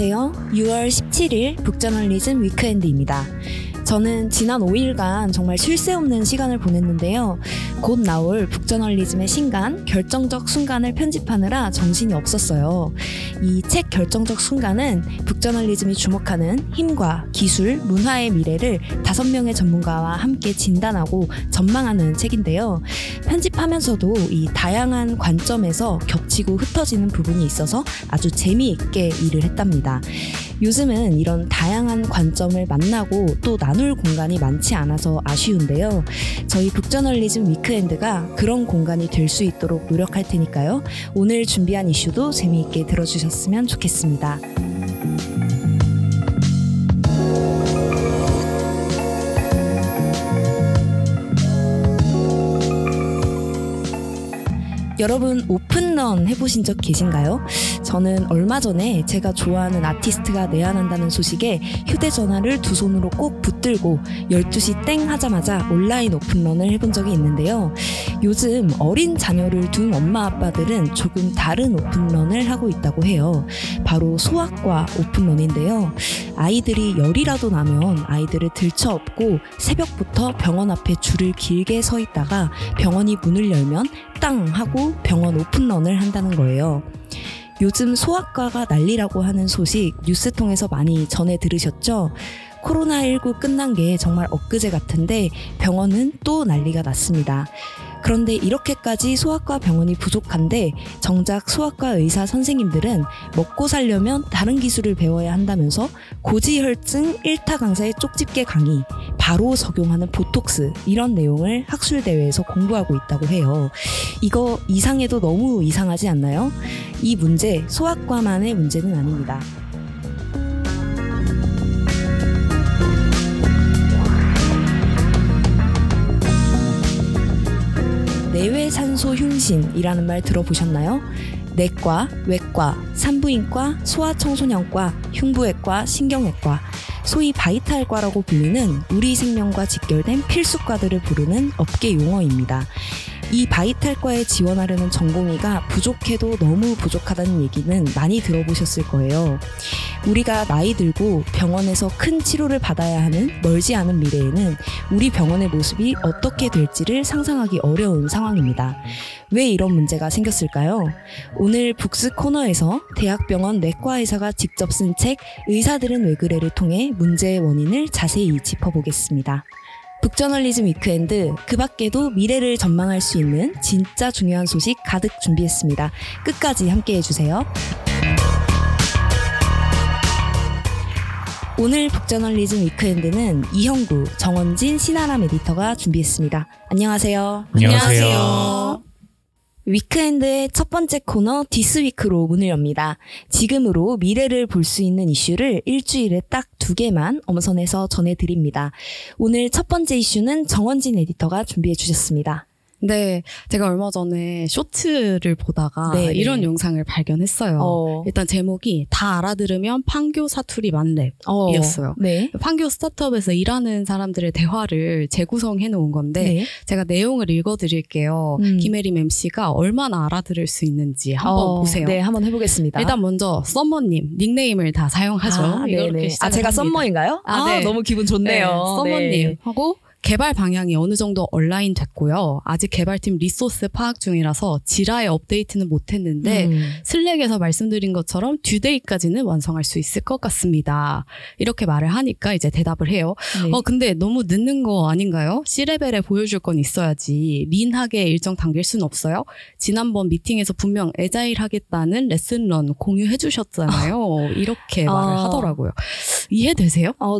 안녕하세요. 6월 17일 북저널리즘 위크엔드입니다. 저는 지난 5일간 정말 쉴 새 없는 시간을 보냈는데요. 곧 나올 북저널리즘의 신간 결정적 순간을 편집하느라 정신이 없었어요. 이 책 결정적 순간은 북저널리즘이 주목하는 힘과 기술, 문화의 미래를 다섯 명의 전문가와 함께 진단하고 전망하는 책인데요. 편집하면서도 이 다양한 관점에서 겹치고 흩어지는 부분이 있어서 아주 재미있게 일을 했답니다. 요즘은 이런 다양한 관점을 만나고 또 나눌 공간이 많지 않아서 아쉬운데요. 저희 북저널리즘 위크엔드가 그런 공간이 될 수 있도록 노력할 테니까요. 오늘 준비한 이슈도 재미있게 들어주셨으면 좋겠습니다. 여러분 오픈런 해보신 적 계신가요? 저는 얼마 전에 제가 좋아하는 아티스트가 내한한다는 소식에 휴대전화를 두 손으로 꼭 붙들고 12시 땡 하자마자 온라인 오픈런을 해본 적이 있는데요. 요즘 어린 자녀를 둔 엄마 아빠들은 조금 다른 오픈런을 하고 있다고 해요. 바로 소아과 오픈런인데요. 아이들이 열이라도 나면 아이들을 들쳐업고 새벽부터 병원 앞에 줄을 길게 서 있다가 병원이 문을 열면 땅 하고 병원 오픈런을 한다는 거예요. 요즘 소아과가 난리라고 하는 소식 뉴스 통해서 많이 전해 들으셨죠? 코로나19 끝난 게 정말 엊그제 같은데 병원은 또 난리가 났습니다. 그런데 이렇게까지 소아과 병원이 부족한데 정작 소아과 의사 선생님들은 먹고 살려면 다른 기술을 배워야 한다면서 고지혈증 1타 강사의 쪽집게 강의, 바로 적용하는 보톡스 이런 내용을 학술 대회에서 공부하고 있다고 해요. 이거 이상해도 너무 이상하지 않나요? 이 문제 소아과만의 문제는 아닙니다. 내외산소 흉신이라는 말 들어보셨나요? 내과, 외과, 산부인과, 소아청소년과, 흉부외과, 신경외과, 소위 바이탈과라고 불리는 우리 생명과 직결된 필수과들을 부르는 업계 용어입니다. 이 바이탈과에 지원하려는 전공의가 부족해도 너무 부족하다는 얘기는 많이 들어보셨을 거예요. 우리가 나이 들고 병원에서 큰 치료를 받아야 하는 멀지 않은 미래에는 우리 병원의 모습이 어떻게 될지를 상상하기 어려운 상황입니다. 왜 이런 문제가 생겼을까요? 오늘 북스 코너에서 대학병원 내과 의사가 직접 쓴 책 의사들은 왜 그래를 통해 문제의 원인을 자세히 짚어보겠습니다. 북저널리즘 weekend 그 밖에도 미래를 전망할 수 있는 진짜 중요한 소식 가득 준비했습니다. 끝까지 함께 해주세요. 오늘 북저널리즘 weekend는 이형구, 정원진, 신아람 에디터가 준비했습니다. 안녕하세요. 안녕하세요. weekend의 첫 번째 코너 this week로 문을 엽니다. 지금으로 미래를 볼 수 있는 이슈를 일주일에 딱 두 개만 엄선해서 전해드립니다. 오늘 첫 번째 이슈는 정원진 에디터가 준비해 주셨습니다. 네, 제가 얼마 전에 쇼츠를 보다가 네, 네. 이런 영상을 발견했어요. 어. 일단 제목이 다 알아들으면 판교 사투리 만렙이었어요. 네. 판교 스타트업에서 일하는 사람들의 대화를 재구성해 놓은 건데 네. 제가 내용을 읽어드릴게요. 음. 김혜림 MC가 얼마나 알아들을 수 있는지 한번 어, 보세요. 네, 한번 해보겠습니다. 일단 먼저 썸머님 닉네임을 다 사용하죠. 아, 이렇게 네네. 아, 시작을 제가. 썸머인가요? 아, 아, 네. 너무 기분 좋네요. Summer님 네. 하고 개발 방향이 어느 정도 온라인 됐고요. 아직 개발팀 resource 파악 중이라서 Jira에 업데이트는 못했는데 음. Slack에서 말씀드린 것처럼 due day까지는 완성할 수 있을 것 같습니다. 이렇게 말을 하니까 이제 대답을 해요. 네. 어 근데 너무 늦는 거 아닌가요? C레벨에 보여줄 건 있어야지 lean하게 일정 당길 순 없어요. 지난번 미팅에서 분명 agile 하겠다는 lesson learn 공유해 주셨잖아요. 이렇게 말을 아. 하더라고요. 이해되세요? 어,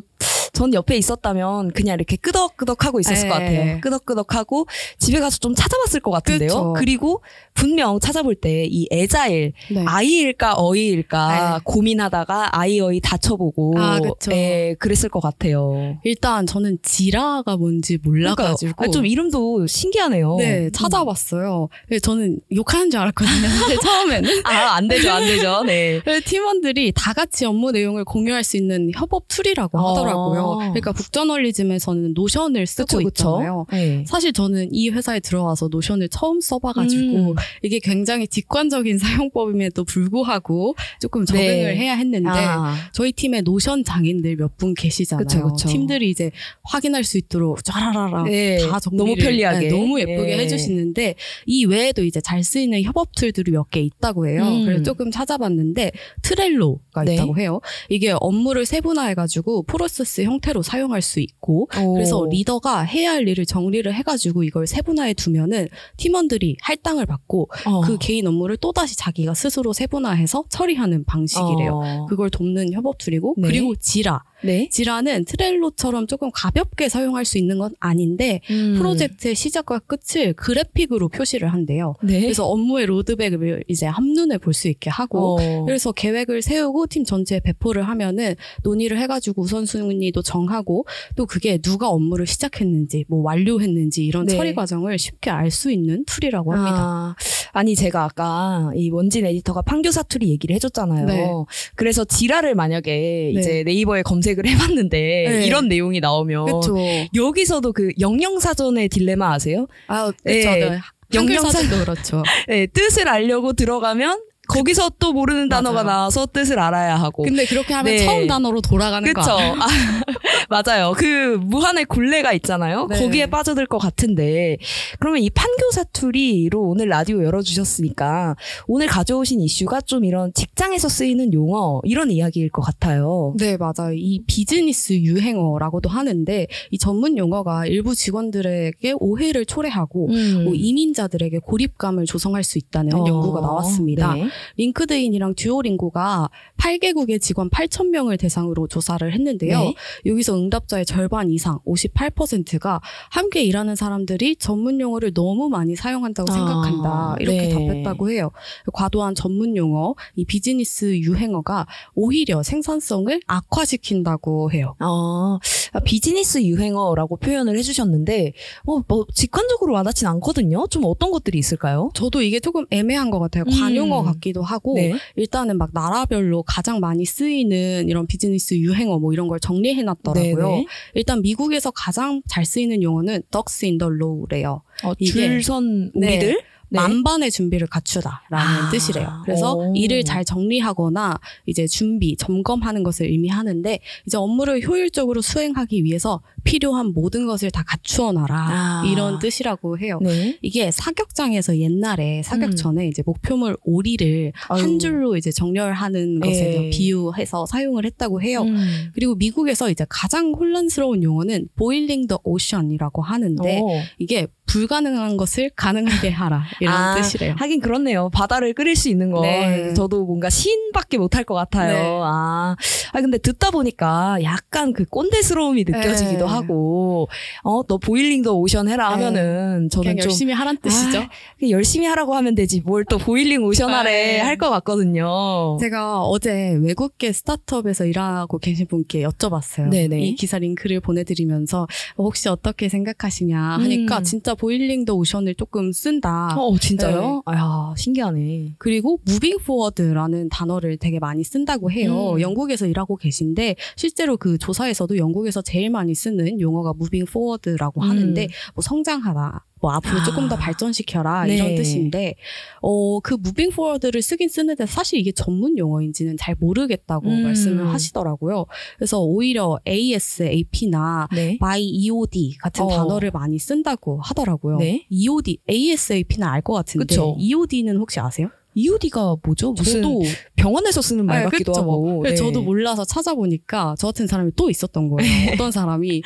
전 옆에 있었다면 그냥 이렇게 끄덕끄덕 하고 있었을 네. 것 같아요. 끄덕끄덕 하고 집에 가서 좀 찾아봤을 것 같은데요. 그쵸. 그리고 분명 찾아볼 때이 에자일 네. 아이일까 어이일까 네. 고민하다가 아이 어이 다쳐보고 아. 예, 그랬을 것 같아요. 일단 저는 지라가 뭔지 몰라가지고 그러니까요. 아, 좀 이름도 신기하네요. 네 찾아봤어요. 그래서 저는 욕하는 줄 알았거든요. 처음에는 아, 안 되죠, 안 되죠. 네. 그래서 팀원들이 다 같이 업무 내용을 공유할 수 있는 협업 tool이라고 하더라고요. 그러니까 북저널리즘에서는 Notion을 쓰고 그쵸, 있잖아요. 그쵸? 네. 사실 저는 이 회사에 들어와서 Notion을 처음 써봐가지고 음. 이게 굉장히 직관적인 사용법임에도 불구하고 조금 적응을 네. 해야 했는데 아, 저희 팀에 Notion 장인들 몇 분 계시잖아요. 그쵸, 그쵸. 팀들이 이제 확인할 수 있도록 쫘라라라 네. 다 정리를 너무 편리하게. 네, 너무 예쁘게 네. 해주시는데 이 외에도 이제 잘 쓰이는 협업 tool들이 몇 개 있다고 해요. 음. 그래서 조금 찾아봤는데 Trello가 네. 있다고 해요. 이게 업무를 세분화해가지고 프로세스 형태로 사용할 수 있고 오. 그래서 리더가 해야 할 일을 정리를 해가지고 이걸 세분화해 두면은 팀원들이 할당을 받고 어. 그 개인 업무를 또 다시 자기가 스스로 세분화해서 처리하는 방식이래요. 어. 그걸 돕는 협업 tool이고 네. 그리고 Jira. 네. Jira는 Trello처럼 조금 가볍게 사용할 수 있는 건 아닌데 음. 프로젝트의 시작과 끝을 그래픽으로 표시를 한대요. 네. 그래서 업무의 로드맵을 이제 한눈에 볼 수 있게 하고 어. 그래서 계획을 세우고 팀 전체에 배포를 하면은 논의를 해가지고 우선순위도 정하고 또 그게 누가 업무를 시작했는지 뭐 완료했는지 이런 네. 처리 과정을 쉽게 알 수 있는 tool이라고 합니다. 아, 아니 제가 아까 이 원진 에디터가 판교 사투리 얘기를 해줬잖아요. 네. 그래서 Jira를 만약에 네. 이제 네이버에 검색 을 해봤는데 네. 이런 내용이 나오면 그렇죠. 여기서도 그 영영사전의 딜레마 아세요? 아, 네. 그렇죠. 네. 영영사전도 그렇죠. 네, 뜻을 알려고 들어가면 거기서 또 모르는 단어가. 나와서 뜻을 알아야 하고. 근데 그렇게 하면 네. 처음 단어로 돌아가는 그쵸. 거 아니에요? 아, 맞아요. 그 무한의 굴레가 있잖아요. 네. 거기에 빠져들 것 같은데. 그러면 이 판교 사투리로 오늘 라디오 열어주셨으니까 오늘 가져오신 이슈가 좀 이런 직장에서 쓰이는 용어, 이런 이야기일 것 같아요. 네, 맞아요. 이 비즈니스 유행어라고도 하는데 이 전문 용어가 일부 직원들에게 오해를 초래하고 음. 뭐 이민자들에게 고립감을 조성할 수 있다는 어, 연구가 나왔습니다. 네. 링크드인이랑 듀오링고가 8개국의 직원 8,000명을 대상으로 조사를 했는데요. 네. 여기서 응답자의 절반 이상, 58%가 함께 일하는 사람들이 전문 용어를 너무 많이 사용한다고 아, 생각한다. 이렇게 네. 답했다고 해요. 과도한 전문 용어, 이 비즈니스 유행어가 오히려 생산성을 악화시킨다고 해요. 어, 아, 비즈니스 유행어라고 표현을 해주셨는데, 어, 뭐, 직관적으로 와닿진 않거든요? 좀 어떤 것들이 있을까요? 저도 이게 조금 애매한 것 같아요. 음. 관용어 같기 도 하고 네. 일단은 막 나라별로 가장 많이 쓰이는 이런 비즈니스 유행어 뭐 이런 걸 정리해 놨더라고요. 일단 미국에서 가장 잘 쓰이는 용어는 ducks in the row래요. 어, 줄선 네. 우리들? 네. 만반의 준비를 갖추다라는 아, 뜻이래요. 그래서 오. 일을 잘 정리하거나 이제 준비, 점검하는 것을 의미하는데 이제 업무를 효율적으로 수행하기 위해서 필요한 모든 것을 다 갖추어 놔라 아. 이런 뜻이라고 해요. 네. 이게 사격장에서 옛날에 사격 음. 전에 이제 목표물 오리를 아유. 한 줄로 이제 정렬하는 것에 예. 비유해서 사용을 했다고 해요. 음. 그리고 미국에서 이제 가장 혼란스러운 용어는 boiling the ocean이라고 하는데 어. 이게 불가능한 것을 가능하게 하라 이런 아, 뜻이래요. 하긴 그렇네요. 바다를 끓일 수 있는 건 네. 저도 뭔가 시인밖에 못할 것 같아요. 네. 아, 아 근데 듣다 보니까 약간 그 꼰대스러움이 느껴지기도 네. 하고, 어, 너 보일링 더 오션 해라 네. 하면은 저는 그냥 좀 열심히 하란 뜻이죠. 아, 열심히 하라고 하면 되지 뭘 또 보일링 오션 하래 네. 할것 같거든요. 제가 어제 외국계 스타트업에서 일하고 계신 분께 여쭤봤어요. 네네. 이 기사 링크를 보내드리면서 혹시 어떻게 생각하시냐 하니까 음. 진짜 boiling the ocean을 조금 쓴다. 어, 진짜요? 네. 아, 신기하네. 그리고 moving forward라는 단어를 되게 많이 쓴다고 해요. 음. 영국에서 일하고 계신데 실제로 그 조사에서도 영국에서 제일 많이 쓰는 용어가 moving forward라고 음. 하는데 뭐 성장하다. 뭐 앞으로 아. 조금 더 발전시켜라 네. 이런 뜻인데 어 그 moving forward를 쓰긴 쓰는데 사실 이게 전문 용어인지는 잘 모르겠다고 음. 말씀을 하시더라고요. 그래서 오히려 ASAP나 네. by EOD 같은 어. 단어를 많이 쓴다고 하더라고요. 네. EOD, ASAP는 알 것 같은데 그쵸. EOD는 혹시 아세요? EOD가 뭐죠? 무슨 저도 병원에서 쓰는 말 네, 같기도 그쵸. 하고. 그래서 네. 저도 몰라서 찾아보니까 저 같은 사람이 또 있었던 거예요. 어떤 사람이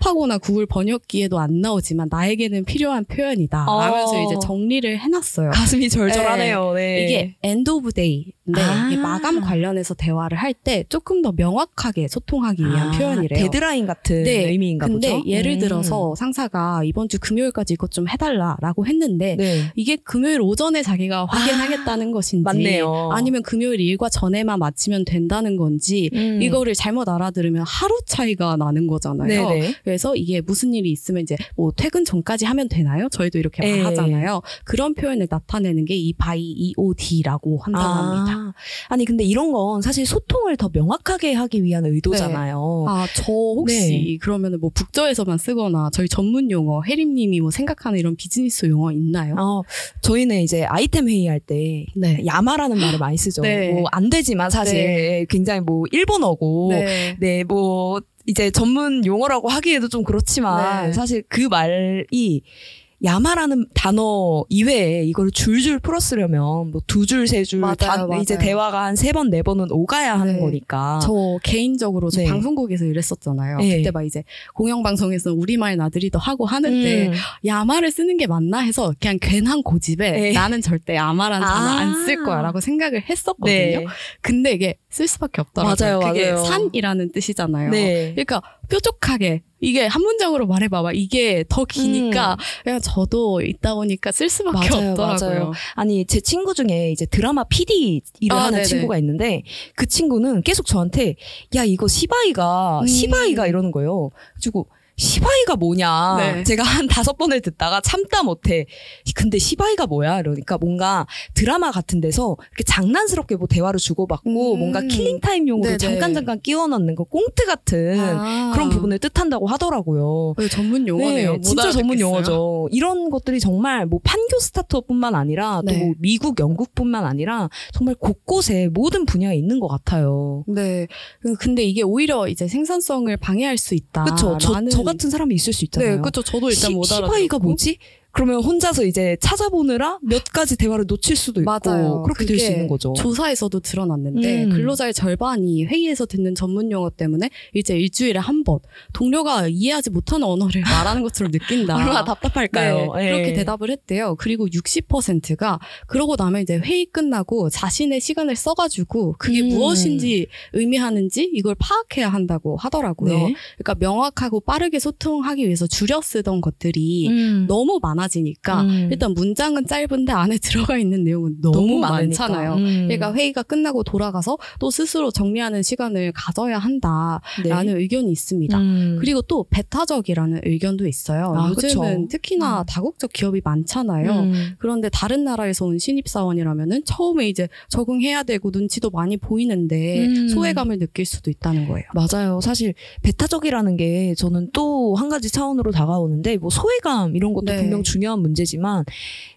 파파고나 구글 번역기에도 안 나오지만 나에게는 필요한 표현이다. 어. 라면서 이제 정리를 해놨어요. 가슴이 절절하네요. 네. 이게 end of day인데 아. 이게 마감 관련해서 대화를 할 때 조금 더 명확하게 소통하기 위한 아, 표현이래요. 데드라인 같은 네, 의미인가 근데 보죠. 예를 음. 들어서 상사가 이번 주 금요일까지 이것 좀 해달라라고 했는데 네. 이게 금요일 오전에 자기가 확인하겠다 고 끝났다는 것인지 맞네요. 아니면 금요일 일과 전에만 마치면 된다는 건지 음. 이거를 잘못 알아들으면 하루 차이가 나는 거잖아요. 네네. 그래서 이게 무슨 일이 있으면 이제 뭐 퇴근 전까지 하면 되나요? 저희도 이렇게 예. 말하잖아요. 그런 표현을 나타내는 게 이 by EOD라고 한다고 합니다. 아, 아니 근데 이런 건 사실 소통을 더 명확하게 하기 위한 의도잖아요. 아, 저 혹시 네. 그러면 뭐 북저에서만 쓰거나 저희 전문 용어 혜림님이 뭐 생각하는 이런 비즈니스 용어 있나요? 어, 저희는 이제 아이템 회의할 때 네. 야마라는 말을 많이 쓰죠. 네. 뭐안 되지만 사실 네. 굉장히 뭐 일본어고 네. 네, 뭐 이제 전문 용어라고 하기에도 좀 그렇지만 네. 사실 그 말이 야마라는 단어 이외에 이걸 줄줄 풀었으려면 뭐 두 줄, 세 줄, 맞아요. 이제 대화가 한 세 번, 네 번은 오가야 하는 네. 거니까. 저 개인적으로 저 네. 방송국에서 일했었잖아요. 네. 그때 막 이제 공영방송에서 우리말 나들이도 하고 하는데 음. 야마를 쓰는 게 맞나 해서 그냥 괜한 고집에 네. 나는 절대 야마라는 단어 아. 안쓸 거야라고 생각을 했었거든요. 네. 근데 이게 쓸 수밖에 없더라고요. 맞아요, 그게 맞아요. 산이라는 뜻이잖아요. 네. 그러니까 뾰족하게 이게 한 문장으로 말해봐봐 이게 더 기니까 그냥 저도 있다 보니까 쓸 수밖에 음. 맞아요, 없더라고요. 맞아요. 아니 제 친구 중에 이제 드라마 PD 일을 아, 하는 네네. 친구가 있는데 그 친구는 계속 저한테 야 이거 시바이가 음. 시바이가 이러는 거예요. 그리고 시바이가 뭐냐. 네. 제가 한 다섯 번을 듣다가 참다 못해. 근데 시바이가 뭐야? 이러니까 뭔가 드라마 같은 데서 이렇게 장난스럽게 뭐 대화를 주고받고 음. 뭔가 killing time용으로 네네. 잠깐 잠깐 끼워 넣는 거 꽁트 같은 아. 그런 부분을 뜻한다고 하더라고요. 그 전문 용어네요. 네, 못 진짜 전문 알아듣겠어요. 용어죠. 이런 것들이 정말 뭐 판교 스타트업뿐만 아니라 네. 또 뭐 미국, 영국뿐만 아니라 정말 곳곳에 모든 분야에 있는 것 같아요. 네. 그- 근데 이게 오히려 이제 생산성을 방해할 수 있다. 그렇죠. 저, 저 같은 사람이 있을 수 있잖아요. 네, 그렇죠. 저도 일단 시- 못 알아. 시바이가 뭐지? 그러면 혼자서 이제 찾아보느라 몇 가지 대화를 놓칠 수도 있고 맞아요. 그렇게 될 수 있는 거죠. 조사에서도 드러났는데 음. 근로자의 절반이 회의에서 듣는 전문 용어 때문에 이제 일주일에 한 번 동료가 이해하지 못하는 언어를 말하는 것처럼 느낀다. 얼마나 답답할까요? 네, 예. 그렇게 대답을 했대요. 그리고 60%가 그러고 나면 이제 회의 끝나고 자신의 시간을 써가지고 그게 음. 무엇인지 의미하는지 이걸 파악해야 한다고 하더라고요. 네. 그러니까 명확하고 빠르게 소통하기 위해서 줄여 쓰던 것들이 음. 너무 많아 지니까 음. 일단 문장은 짧은데 안에 들어가 있는 내용은 너무, 많으니까. 많잖아요. 음. 그러니까 회의가 끝나고 돌아가서 또 스스로 정리하는 시간을 가져야 한다라는 네. 의견이 있습니다. 음. 그리고 또 베타적이라는 의견도 있어요. 아, 요즘은 그쵸. 특히나 음. 다국적 기업이 많잖아요. 음. 그런데 다른 나라에서 온 신입사원이라면은 처음에 이제 적응해야 되고 눈치도 많이 보이는데 음. 소외감을 느낄 수도 있다는 거예요. 맞아요. 사실 배타적이라는 게 저는 또 한 가지 차원으로 다가오는데 뭐 소외감 이런 것도 네. 분명 중요한 문제지만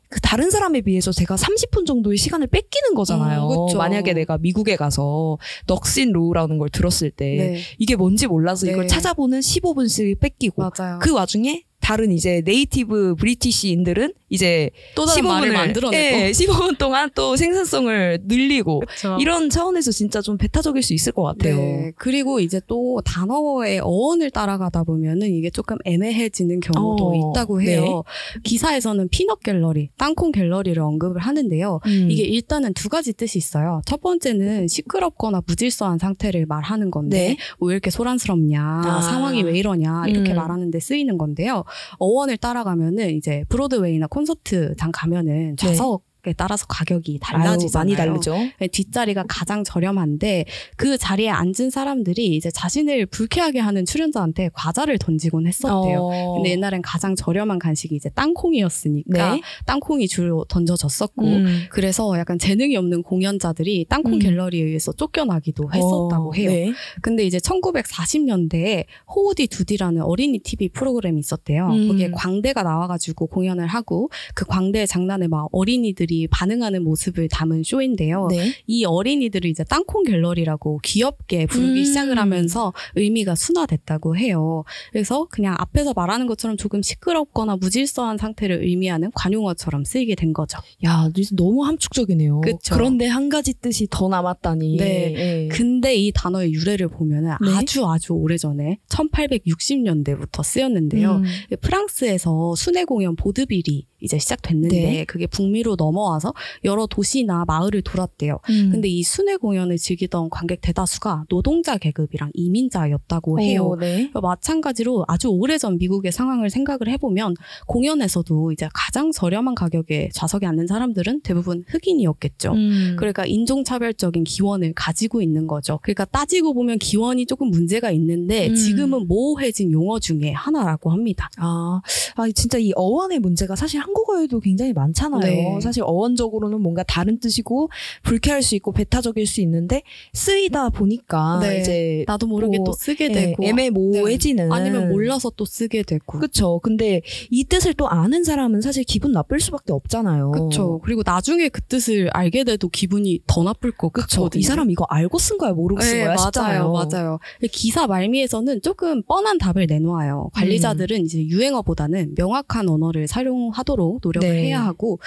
그 다른 사람에 비해서 제가 30분 정도의 시간을 뺏기는 거잖아요. 음, 그쵸. 만약에 내가 미국에 가서 ducks in a row라는 걸 들었을 때 네, 이게 뭔지 몰라서 이걸 네. 찾아보는 15분씩 뺏기고 맞아요. 그 와중에 다른 이제 native British인들은 이제 또 다른 말을 15분을 만들어내고. 예, 15분 동안 또 생산성을 늘리고 그쵸. 이런 차원에서 진짜 좀 배타적일 수 있을 것 같아요. 네. 그리고 이제 또 단어의 어원을 따라가다 보면은 이게 조금 애매해지는 경우도 어, 있다고 해요. 기사에서는 피넛 갤러리, 땅콩 갤러리를 언급을 하는데요. 음. 이게 일단은 두 가지 뜻이 있어요. 첫 번째는 시끄럽거나 무질서한 상태를 말하는 건데 네. 왜 이렇게 소란스럽냐, 아. 상황이 왜 이러냐 이렇게 음. 말하는데 쓰이는 건데요. 어원을 따라가면은 이제 브로드웨이나 콘서트장 가면은 좌석 에 따라서 가격이 달라지잖아요. 많이 다르죠. 네, 뒷자리가 가장 저렴한데 그 자리에 앉은 사람들이 이제 자신을 불쾌하게 하는 출연자한테 과자를 던지곤 했었대요. 어. 근데 옛날엔 가장 저렴한 간식이 이제 땅콩이었으니까 네. 땅콩이 주로 던져졌었고 음. 그래서 약간 재능이 없는 공연자들이 땅콩 음. 갤러리에 의해서 쫓겨나기도 했었다고 어, 해요. 네. 근데 이제 1940년대에 호우디 두디라는 어린이 TV 프로그램이 있었대요. 음. 거기에 광대가 나와가지고 공연을 하고 그 광대의 장난에 막 어린이들이 반응하는 모습을 담은 쇼인데요. 네. 이 어린이들을 이제 땅콩 갤러리라고 귀엽게 부르기 음. 시작을 하면서 의미가 순화됐다고 해요. 그래서 그냥 앞에서 말하는 것처럼 조금 시끄럽거나 무질서한 상태를 의미하는 관용어처럼 쓰이게 된 거죠. 야, 너무 함축적이네요. 그쵸. 그런데 한 가지 뜻이 더 남았다니. 네. 예. 근데 이 단어의 유래를 보면은 네. 아주 아주 오래전에 1860년대부터 쓰였는데요. 음. 프랑스에서 순회 공연 보드빌이 이제 시작됐는데 네. 그게 북미로 넘어 와서 여러 도시나 마을을 돌았대요. 음. 근데 이 순회 공연을 즐기던 관객 대다수가 노동자 계급이랑 이민자였다고 해요. 오, 네. 마찬가지로 아주 오래전 미국의 상황을 생각을 해보면 공연에서도 이제 가장 저렴한 가격에 좌석에 앉는 사람들은 대부분 흑인이었겠죠. 음. 그러니까 인종차별적인 기원을 가지고 있는 거죠. 그러니까 따지고 보면 기원이 조금 문제가 있는데 음. 지금은 모호해진 용어 중에 하나라고 합니다. 아, 아, 진짜 이 어원의 문제가 사실 한국어에도 굉장히 많잖아요. 네. 사실 어원적으로는 뭔가 다른 뜻이고 불쾌할 수 있고 배타적일 수 있는데 쓰이다 보니까 네. 이제 나도 모르게 뭐, 또 쓰게 예, 되고 애매모호해지는 아니면 몰라서 또 쓰게 되고 그쵸. 근데 이 뜻을 또 아는 사람은 사실 기분 나쁠 수밖에 없잖아요. 그쵸. 그리고 나중에 그 뜻을 알게 돼도 기분이 더 나쁠 것 그쵸. 같거든요. 이 사람 이거 알고 쓴 거야, 모르고 쓴 네, 거야, 맞아요. 맞아요. 기사 말미에서는 조금 뻔한 답을 내놓아요. 관리자들은 이제 유행어보다는 명확한 언어를 사용하도록 노력을 네. 해야 하고,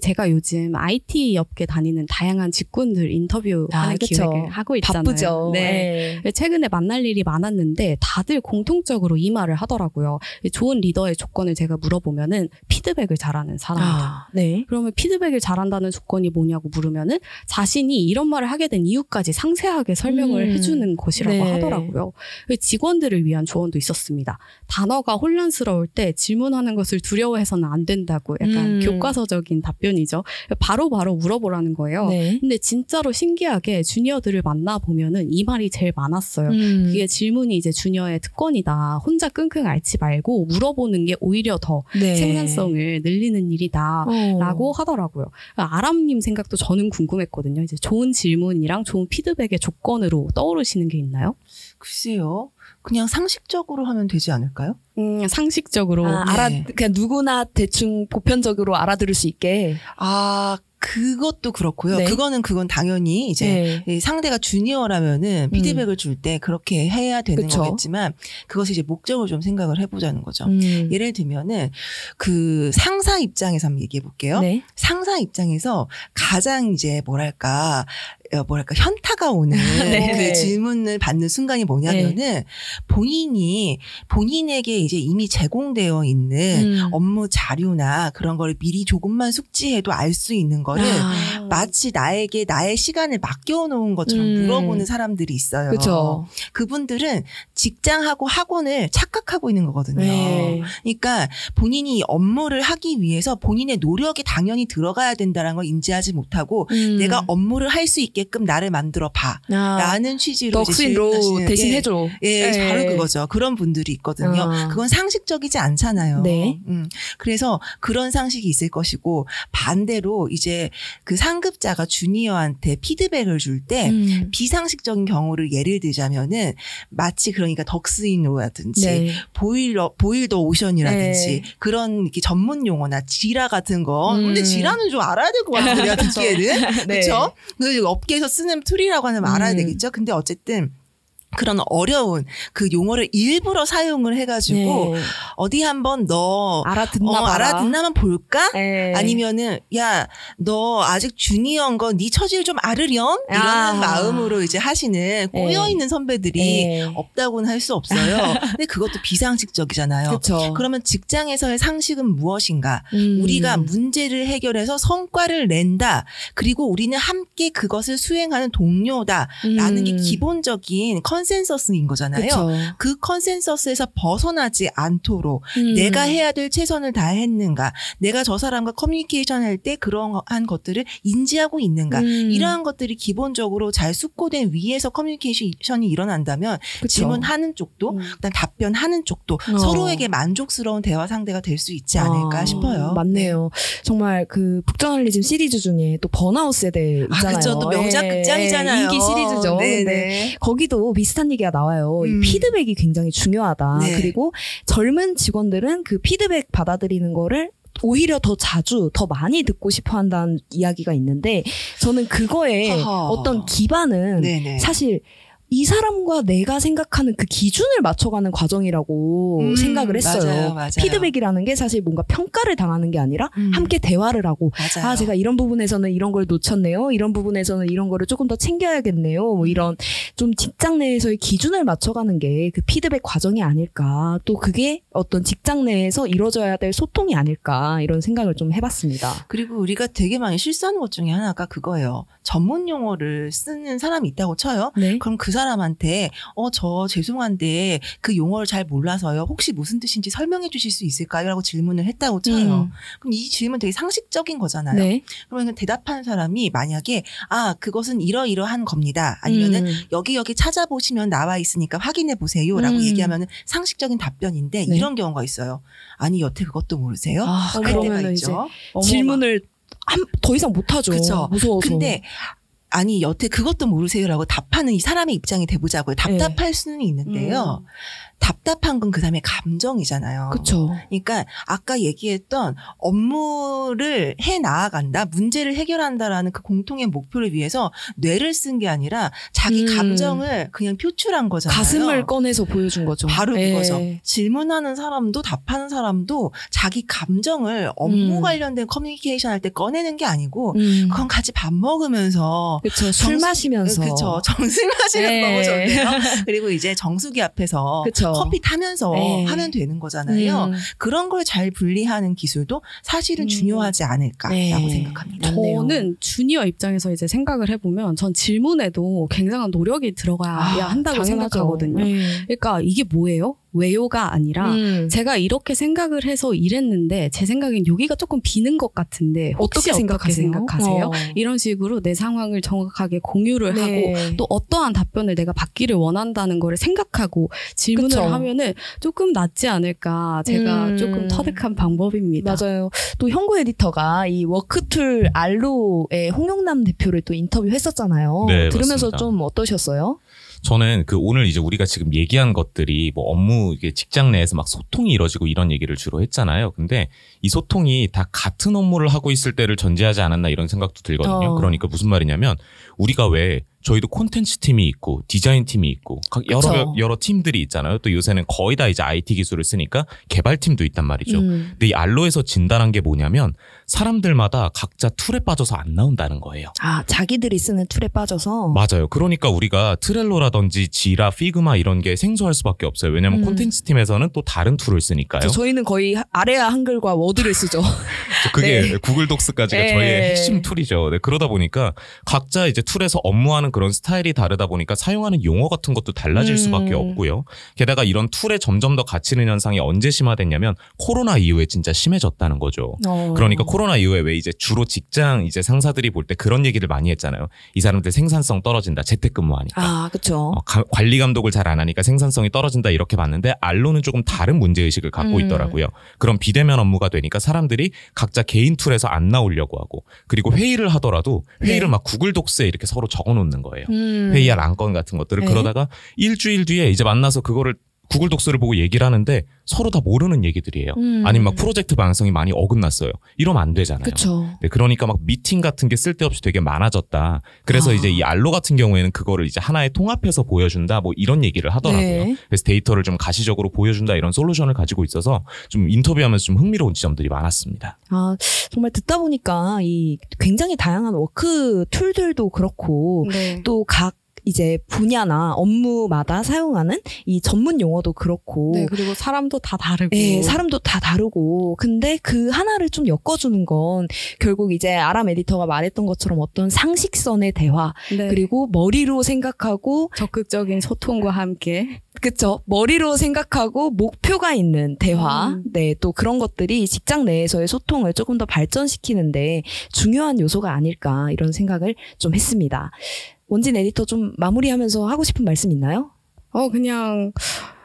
제가 요즘 IT 업계 다니는 다양한 직군들 인터뷰하는 아. 기획을 하고 있잖아요. 바쁘죠. 네. 네. 최근에 만날 일이 많았는데 다들 공통적으로 이 말을 하더라고요. 좋은 리더의 조건을 제가 물어보면은 피드백을 잘하는 사람이다. 아, 네. 그러면 피드백을 잘한다는 조건이 뭐냐고 물으면은 자신이 이런 말을 하게 된 이유까지 상세하게 설명을 음. 해주는 것이라고 네. 하더라고요. 그 직원들을 위한 조언도 있었습니다. 단어가 혼란스러울 때 질문하는 것을 두려워해서는 안 된다고 약간 음. 교과서적인 답변이죠. 바로 바로 물어보라는 거예요. 네. 근데 진짜로 신기하게 주니어들을 만나 보면은 이 말이 제일 많았어요. 음. 그게 질문이 이제 주니어의 특권이다. 혼자 끙끙 앓지 말고 물어보는 게 오히려 더 네. 생산성을 늘리는 일이다. 어. 라고 하더라고요. 아람님 생각도 저는 궁금했거든요. 이제 좋은 질문이랑 좋은 피드백의 조건으로 떠오르시는 게 있나요? 글쎄요. 그냥 상식적으로 하면 되지 않을까요? 음, 상식적으로. 아, 네. 알아 그냥 누구나 대충 보편적으로 알아들을 수 있게. 아, 그것도 그렇고요. 네. 그거는 그건 당연히 이제 네. 이 상대가 주니어라면은 피드백을 줄때 그렇게 해야 되는 그쵸. 거겠지만 그것이 이제 목적을 좀 생각을 해보자는 거죠. 음. 예를 들면은 그 상사 입장에서 한번 얘기해 볼게요. 네. 상사 입장에서 가장 이제 뭐랄까 어, 뭐랄까 현타가 오는 네. 그 질문을 받는 순간이 뭐냐면은 본인이 본인에게 이제 이미 제공되어 있는 음. 업무 자료나 그런 거를 미리 조금만 숙지해도 알 수 있는 거를 아. 마치 나에게 나의 시간을 맡겨 놓은 것처럼 음. 물어보는 사람들이 있어요. 그쵸. 그분들은 직장하고 학원을 착각하고 있는 거거든요. 네. 그러니까 본인이 이 업무를 하기 위해서 본인의 노력이 당연히 들어가야 된다는 걸 인지하지 못하고 음. 내가 업무를 할 수 있게 끔 나를 만들어 봐. 아, 라는 취지로 질문하시는- 대신 예. 해줘. 예, 예. 바로 그거죠. 그런 분들이 있거든요. 아. 그건 상식적이지 않잖아요. 네. 음, 그래서 그런 상식이 있을 것이고 반대로 이제 그 상급자가 주니어한테 피드백을 줄때 음. 비상식적인 경우를 예를 들자면은 마치 그러니까 덕스인로라든지 네. boil the boil the ocean이라든지 네. 그런 이렇게 전문 용어나 Jira 같은 거. 근데 음. Jira는 좀 알아야 될 것 같아요. 내가 듣기에는. 네. 그렇죠? 그 업계에서 쓰는 tool이라고 하면 알아야 음. 되겠죠. 근데 어쨌든 그런 어려운 그 용어를 일부러 사용을 해가지고 네. 어디 한번 너 알아듣나 어. 알아듣나만 볼까? 네. 아니면은 야 너 아직 주니어인 거네 처지를 좀 알으렴 이런 아. 마음으로 이제 하시는 꼬여 있는 선배들이 네. 없다고는 할 수 없어요. 근데 그것도 비상식적이잖아요. 그쵸. 그러면 직장에서의 상식은 무엇인가? 음. 우리가 문제를 해결해서 성과를 낸다. 그리고 우리는 함께 그것을 수행하는 동료다. 라는 게 음. 기본적인 consensus인 거잖아요. 그쵸. 그 consensus에서 벗어나지 않도록 음. 내가 해야 될 최선을 다했는가, 내가 저 사람과 커뮤니케이션 할 때 그러한 것들을 인지하고 있는가, 음. 이러한 것들이 기본적으로 잘 숙고된 위에서 커뮤니케이션이 일어난다면 그쵸. 질문하는 쪽도, 음. 그다음 답변하는 쪽도 어. 서로에게 만족스러운 대화 상대가 될 수 있지 않을까 아, 싶어요. 맞네요. 정말 그 북저널리즘 시리즈 중에 또 번아웃 세대 아, 있잖아요. 그쵸. 또 명작 예, 극장이잖아요. 인기 시리즈죠. 네네. 근데 거기도 비슷 한 얘기가 나와요. 이 음. 피드백이 굉장히 중요하다. 네. 그리고 젊은 직원들은 그 피드백 받아들이는 거를 오히려 더 자주, 더 많이 듣고 싶어 한다는 이야기가 있는데 저는 그거에 허허. 어떤 기반은 네네. 사실 이 사람과 내가 생각하는 그 기준을 맞춰가는 과정이라고 음, 생각을 했어요. 맞아요, 맞아요. 피드백이라는 게 사실 뭔가 평가를 당하는 게 아니라 음. 함께 대화를 하고 맞아요. 아, 제가 이런 부분에서는 이런 걸 놓쳤네요. 이런 부분에서는 이런 거를 조금 더 챙겨야겠네요. 뭐 이런 좀 직장 내에서의 기준을 맞춰가는 게 그 피드백 과정이 아닐까. 또 그게 어떤 직장 내에서 이루어져야 될 소통이 아닐까. 이런 생각을 좀 해봤습니다. 그리고 우리가 되게 많이 실수하는 것 중에 하나가 그거예요. 전문 용어를 쓰는 사람이 있다고 쳐요. 네. 그럼 그 사람 한테 어 저 죄송한데 그 용어를 잘 몰라서요. 혹시 무슨 뜻인지 설명해 주실 수 있을까요? 라고 질문을 했다고 쳐요. 그럼 이 질문 되게 상식적인 거잖아요. 음. 네. 그러면 대답하는 사람이 만약에 아 그것은 이러이러한 겁니다. 아니면은 음. 여기 여기 찾아보시면 나와 있으니까 확인해 보세요라고 음. 얘기하면은 상식적인 답변인데 네. 이런 경우가 있어요. 아니 여태 그것도 모르세요? 아, 할 때가 있죠. 질문을 한, 더 이상 못 하죠. 그쵸. 무서워서. 근데 아니 여태 그것도 모르세요라고 답하는 이 사람의 입장이 돼보자고요. 답답할 수는 있는데요. 음. 답답한 건 그 사람의 감정이잖아요. 그쵸. 그러니까 아까 얘기했던 업무를 해 나아간다, 문제를 해결한다라는 그 공통의 목표를 위해서 뇌를 쓴 게 아니라 자기 음. 감정을 그냥 표출한 거잖아요. 가슴을 꺼내서 보여준 거죠. 바로 예. 그거죠. 질문하는 사람도 답하는 사람도 자기 감정을 업무 음. 관련된 커뮤니케이션 할 때 꺼내는 게 아니고 음. 그건 같이 밥 먹으면서 그쵸. 술 정수- 마시면서. 그쵸. 정술 마시면 네. 너무 좋네요. 그리고 이제 정수기 앞에서 그쵸. 커피 타면서 네. 하면 되는 거잖아요. 음. 그런 걸 잘 분리하는 기술도 사실은 음. 중요하지 않을까라고 네. 생각합니다. 저는 주니어 입장에서 이제 생각을 해보면 전 질문에도 굉장한 노력이 들어가야 아, 한다고 당연하죠. 생각하거든요. 네. 그러니까 이게 뭐예요? 왜요가 아니라 음. 제가 이렇게 생각을 해서 이랬는데 제 생각엔 여기가 조금 비는 것 같은데 혹시 어떻게 생각하세요? 생각하세요? 어. 이런 식으로 내 상황을 정확하게 공유를 하고 네. 또 어떠한 답변을 내가 받기를 원한다는 거를 생각하고 질문을 그쵸. 하면은 조금 낫지 않을까 제가 음. 조금 터득한 방법입니다. 맞아요. 또 현고 에디터가 이 워크툴 알로의 홍영남 대표를 또 인터뷰했었잖아요. 네, 들으면서 맞습니다. 좀 어떠셨어요? 저는 그 오늘 이제 우리가 지금 얘기한 것들이 뭐 업무 이게 직장 내에서 막 소통이 이루어지고 이런 얘기를 주로 했잖아요. 근데 이 소통이 다 같은 업무를 하고 있을 때를 전제하지 않았나 이런 생각도 들거든요. 어. 그러니까 무슨 말이냐면 우리가 왜 저희도 콘텐츠 팀이 있고 디자인 팀이 있고 각 여러. 여러 팀들이 있잖아요. 또 요새는 거의 다 이제 IT 기술을 쓰니까 개발 팀도 있단 말이죠. 음. 근데 이 알로에서 진단한 게 뭐냐면 사람들마다 각자 툴에 빠져서 안 나온다는 거예요. 아, 자기들이 쓰는 tool에 빠져서. 맞아요. 그러니까 우리가 Trello라든지 Jira, Figma 이런 게 생소할 수밖에 없어요. 왜냐면 음. 콘텐츠 팀에서는 또 다른 tool을 쓰니까요. 저- 저희는 거의 아래아 한글과 워드를 쓰죠. 그게 네. Google Docs까지가 네. 저희의 핵심 tool이죠. 네, 그러다 보니까 각자 이제 tool에서 업무하는 그런 스타일이 다르다 보니까 사용하는 용어 같은 것도 달라질 음. 수밖에 없고요. 게다가 이런 tool에 점점 더 갇히는 현상이 언제 심화됐냐면 코로나 이후에 진짜 심해졌다는 거죠. 어. 그러니까 코로나 이후에 왜 이제 주로 직장 이제 상사들이 볼 때 그런 얘기를 많이 했잖아요. 이 사람들 생산성 떨어진다. 재택근무하니까. 아, 그쵸. 어, 가- 관리 감독을 잘 안 하니까 생산성이 떨어진다 이렇게 봤는데 알로는 조금 다른 문제 의식을 갖고 음. 있더라고요. 그럼 비대면 업무가 되니까 사람들이 각자 개인 툴에서 안 나오려고 하고 그리고 회의를 하더라도 회의를 네. 막 구글 독스에 이렇게 서로 적어 놓는 거예요. 음. 회의할 안건 같은 것들을 네. 그러다가 일주일 뒤에 이제 만나서 그거를 구글 독스를 보고 얘기를 하는데 서로 다 모르는 얘기들이에요. 음. 아니면 막 프로젝트 방향성이 많이 어긋났어요. 이러면 안 되잖아요. 그쵸. 네, 그러니까 막 미팅 같은 게 쓸데없이 되게 많아졌다. 그래서 아. 이제 이 Allo 같은 경우에는 그거를 이제 하나의 통합해서 보여준다. 뭐 이런 얘기를 하더라고요. 네. 그래서 데이터를 좀 가시적으로 보여준다 이런 solution을 가지고 있어서 좀 인터뷰하면서 좀 흥미로운 지점들이 많았습니다. 아, 정말 듣다 보니까 이 굉장히 다양한 work tool들도 그렇고 네. 또 각 이제 분야나 업무마다 사용하는 이 전문 용어도 그렇고 네, 그리고 사람도 다 다르고. 예, 사람도 다 다르고 근데 그 하나를 좀 엮어주는 건 결국 이제 아람 에디터가 말했던 것처럼 어떤 상식선의 대화 네. 그리고 머리로 생각하고 적극적인 소통과 함께. 그쵸 머리로 생각하고 목표가 있는 대화 음. 네또 그런 것들이 직장 내에서의 소통을 조금 더 발전시키는데 중요한 요소가 아닐까 이런 생각을 좀 했습니다 원진 에디터 좀 마무리하면서 하고 싶은 말씀 있나요? 어, 그냥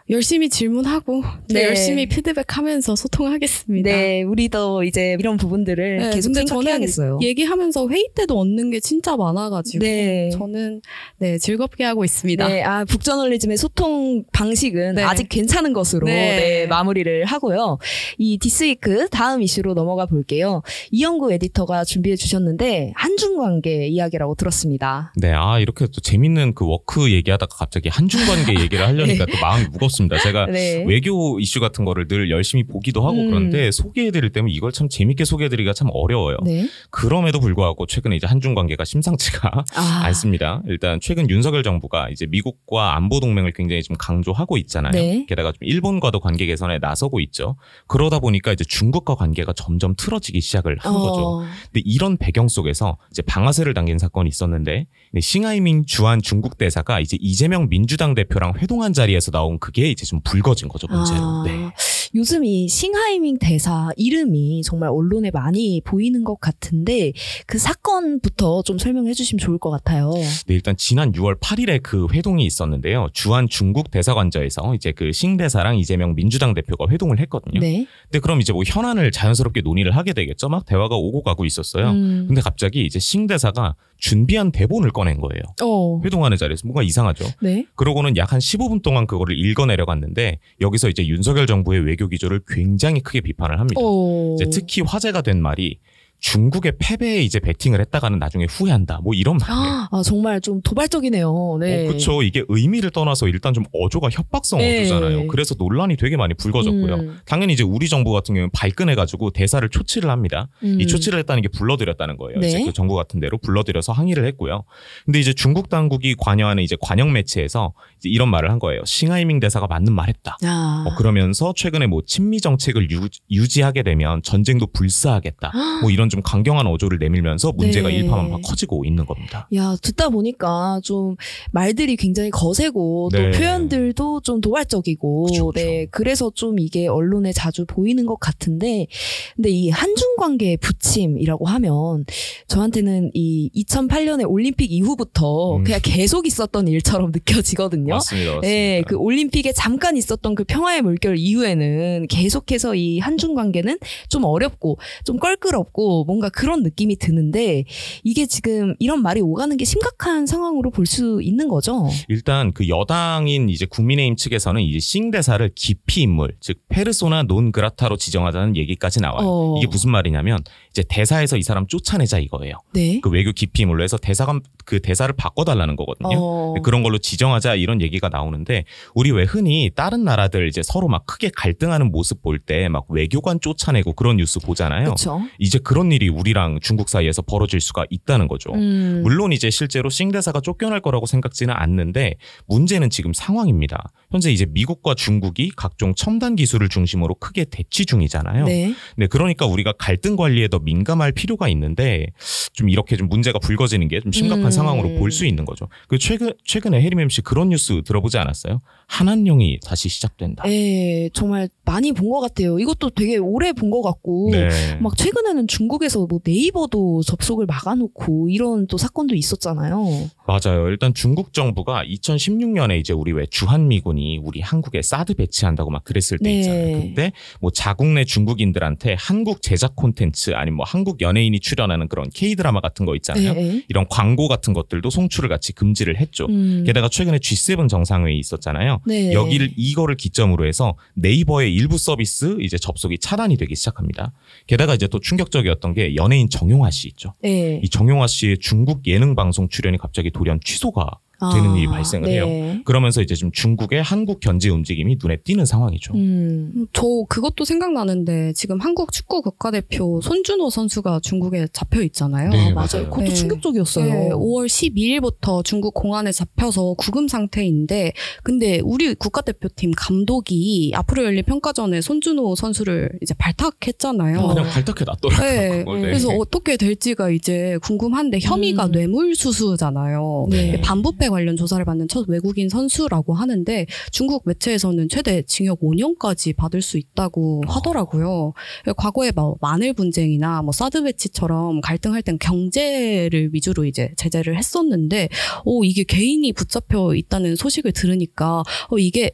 열심히 질문하고 또 네. 열심히 피드백하면서 소통하겠습니다. 네, 우리도 이제 이런 부분들을 네, 계속 생각해야겠어요. 얘기하면서 회의 때도 얻는 게 진짜 많아가지고 네. 저는 네 즐겁게 하고 있습니다. 네, 아, 북저널리즘의 소통 방식은 네. 아직 괜찮은 것으로 네. 네, 마무리를 하고요. 이 this week 다음 이슈로 넘어가 볼게요. 이영구 에디터가 준비해 주셨는데 한중 관계 이야기라고 들었습니다. 네, 아 이렇게 또 재밌는 그 work 얘기하다가 갑자기 한중 관계 얘기를 하려니까 또 마음이 무겁습니다. 제가 네. 외교 이슈 같은 거를 늘 열심히 보기도 하고 음. 그런데 소개해드릴 때면 이걸 참 재밌게 소개해드리기가 참 어려워요. 네. 그럼에도 불구하고 최근에 이제 한중 관계가 심상치가 아, 않습니다. 일단 최근 윤석열 정부가 이제 미국과 안보 동맹을 굉장히 좀 강조하고 있잖아요. 네. 게다가 좀 일본과도 관계 개선에 나서고 있죠. 그러다 보니까 이제 중국과 관계가 점점 틀어지기 시작을 한 거죠. 어, 근데 이런 배경 속에서 이제 방아쇠를 당긴 사건이 있었는데 네, 싱하이밍 주한 중국 대사가 이제 이재명 민주당 대표랑 회동한 자리에서 나온 그게 이제 좀 불거진 거죠 문제로. 아, 네. 요즘 이 싱하이밍 대사 이름이 정말 언론에 많이 보이는 것 같은데 그 사건부터 좀 설명해 주시면 좋을 것 같아요. 네, 일단 지난 6월 8일에 그 회동이 있었는데요. 주한 중국 대사관저에서 이제 그 싱 대사랑 이재명 민주당 대표가 회동을 했거든요. 네. 근데 그럼 이제 뭐 현안을 자연스럽게 논의를 하게 되겠죠. 막 대화가 오고 가고 있었어요. 음. 근데 갑자기 이제 싱 대사가 준비한 대본을 꺼낸 거예요. 어. 회동하는 자리에서 뭔가 이상하죠. 네. 그러고는 약 한 15분 동안 그거를 읽어내려갔는데 여기서 이제 윤석열 정부의 외교 기조를 굉장히 크게 비판을 합니다. 어. 특히 화제가 된 말이 중국의 패배에 이제 베팅을 했다가는 나중에 후회한다. 뭐 이런 말이에요. 아, 정말 좀 도발적이네요. 네. 어, 그쵸. 이게 의미를 떠나서 일단 좀 어조가 협박성 네. 어조잖아요. 그래서 논란이 되게 많이 불거졌고요. 음. 당연히 이제 우리 정부 같은 경우는 발끈해가지고 대사를 초치를 합니다. 음. 이 초치를 했다는 게 불러들였다는 거예요. 네. 이제 그 정부 같은 데로 불러들여서 항의를 했고요. 근데 이제 중국 당국이 관여하는 이제 관영 매체에서 이제 이런 말을 한 거예요. 싱하이밍 대사가 맞는 말했다. 아. 어, 그러면서 최근에 뭐 친미 정책을 유, 지하게 되면 전쟁도 불사하겠다. 뭐 이런 좀 강경한 어조를 내밀면서 문제가 네. 일파만파 커지고 있는 겁니다. 야, 듣다 보니까 좀 말들이 굉장히 거세고 네. 또 표현들도 좀 도발적이고 그쵸, 그쵸. 네, 그래서 좀 이게 언론에 자주 보이는 것 같은데 근데 이 한중 관계의 부침이라고 하면 저한테는 이 2008년에 올림픽 이후부터 음. 그냥 계속 있었던 일처럼 느껴지거든요. 맞습니다. 맞습니다. 네, 그 올림픽에 잠깐 있었던 그 평화의 물결 이후에는 계속해서 이 한중 관계는 좀 어렵고 좀 껄끄럽고 뭔가 그런 느낌이 드는데 이게 지금 이런 말이 오가는 게 심각한 상황으로 볼 수 있는 거죠. 일단 그 여당인 이제 국민의힘 측에서는 이제 싱 대사를 기피 인물, 즉 페르소나 논 그라타로 지정하자는 얘기까지 나와요. 어. 이게 무슨 말이냐면 이제 대사에서 이 사람 쫓아내자 이거예요. 네. 그 외교 기피 인물로 해서 대사관 그 대사를 바꿔달라는 거거든요. 어. 그런 걸로 지정하자 이런 얘기가 나오는데 우리 왜 흔히 다른 나라들 이제 서로 막 크게 갈등하는 모습 볼 때 막 외교관 쫓아내고 그런 뉴스 보잖아요. 그렇죠. 이제 그런 일이 우리랑 중국 사이에서 벌어질 수가 있다는 거죠. 음. 물론 이제 실제로 싱 대사가 쫓겨날 거라고 생각지는 않는데 문제는 지금 상황입니다. 현재 이제 미국과 중국이 각종 첨단 기술을 중심으로 크게 대치 중이잖아요. 네. 네, 그러니까 우리가 갈등 관리에 더 민감할 필요가 있는데 좀 이렇게 좀 문제가 불거지는 게 좀 심각한 음. 상황으로 볼 수 있는 거죠. 그 최근 최근에 해리맴 씨 그런 뉴스 들어보지 않았어요? 한한령이 다시 시작된다. 예, 정말 많이 본 것 같아요. 이것도 되게 오래 본 것 같고. 네. 막 최근에는 중국에서 뭐 네이버도 접속을 막아놓고 이런 또 사건도 있었잖아요. 맞아요. 일단 중국 정부가 2016년에 이제 우리 왜 주한미군이 우리 한국에 사드 배치한다고 막 그랬을 때 네. 있잖아요. 근데 뭐 자국 내 중국인들한테 한국 제작 콘텐츠 아니면 뭐 한국 연예인이 출연하는 그런 K 드라마 같은 거 있잖아요. 네. 이런 광고 같은 것들도 송출을 같이 금지를 했죠. 음. 게다가 최근에 G7 정상회의 있었잖아요. 네. 여기를 이거를 기점으로 해서 네이버의 일부 서비스 이제 접속이 차단이 되기 시작합니다. 게다가 이제 또 충격적이었던 게 연예인 정용화 씨 있죠. 네. 이 정용화 씨의 중국 예능 방송 출연이 갑자기 돌연 취소가 되는 일이 발생을 해요. 아, 네. 그러면서 이제 좀 중국의 한국 견제 움직임이 눈에 띄는 상황이죠. 음. 음, 저 그것도 생각나는데 지금 한국 축구 국가대표 손준호 선수가 중국에 잡혀 있잖아요. 네, 아, 맞아요. 맞아요. 그것도 네. 충격적이었어요. 네, 5월 12일부터 중국 공안에 잡혀서 구금 상태인데 근데 우리 국가대표팀 감독이 앞으로 열릴 평가전에 손준호 선수를 이제 발탁했잖아요. 그냥 발탁해 놨더라고요. 네. 네. 그래서 어떻게 될지가 이제 궁금한데 혐의가 음. 뇌물수수잖아요. 네. 반부패 관련 조사를 받는 첫 외국인 선수라고 하는데 중국 매체에서는 최대 징역 5년까지 받을 수 있다고 하더라고요. 과거에 뭐 마늘 분쟁이나 뭐 사드 배치처럼 갈등할 땐 경제를 위주로 이제 제재를 했었는데 오 이게 개인이 붙잡혀 있다는 소식을 들으니까 어 이게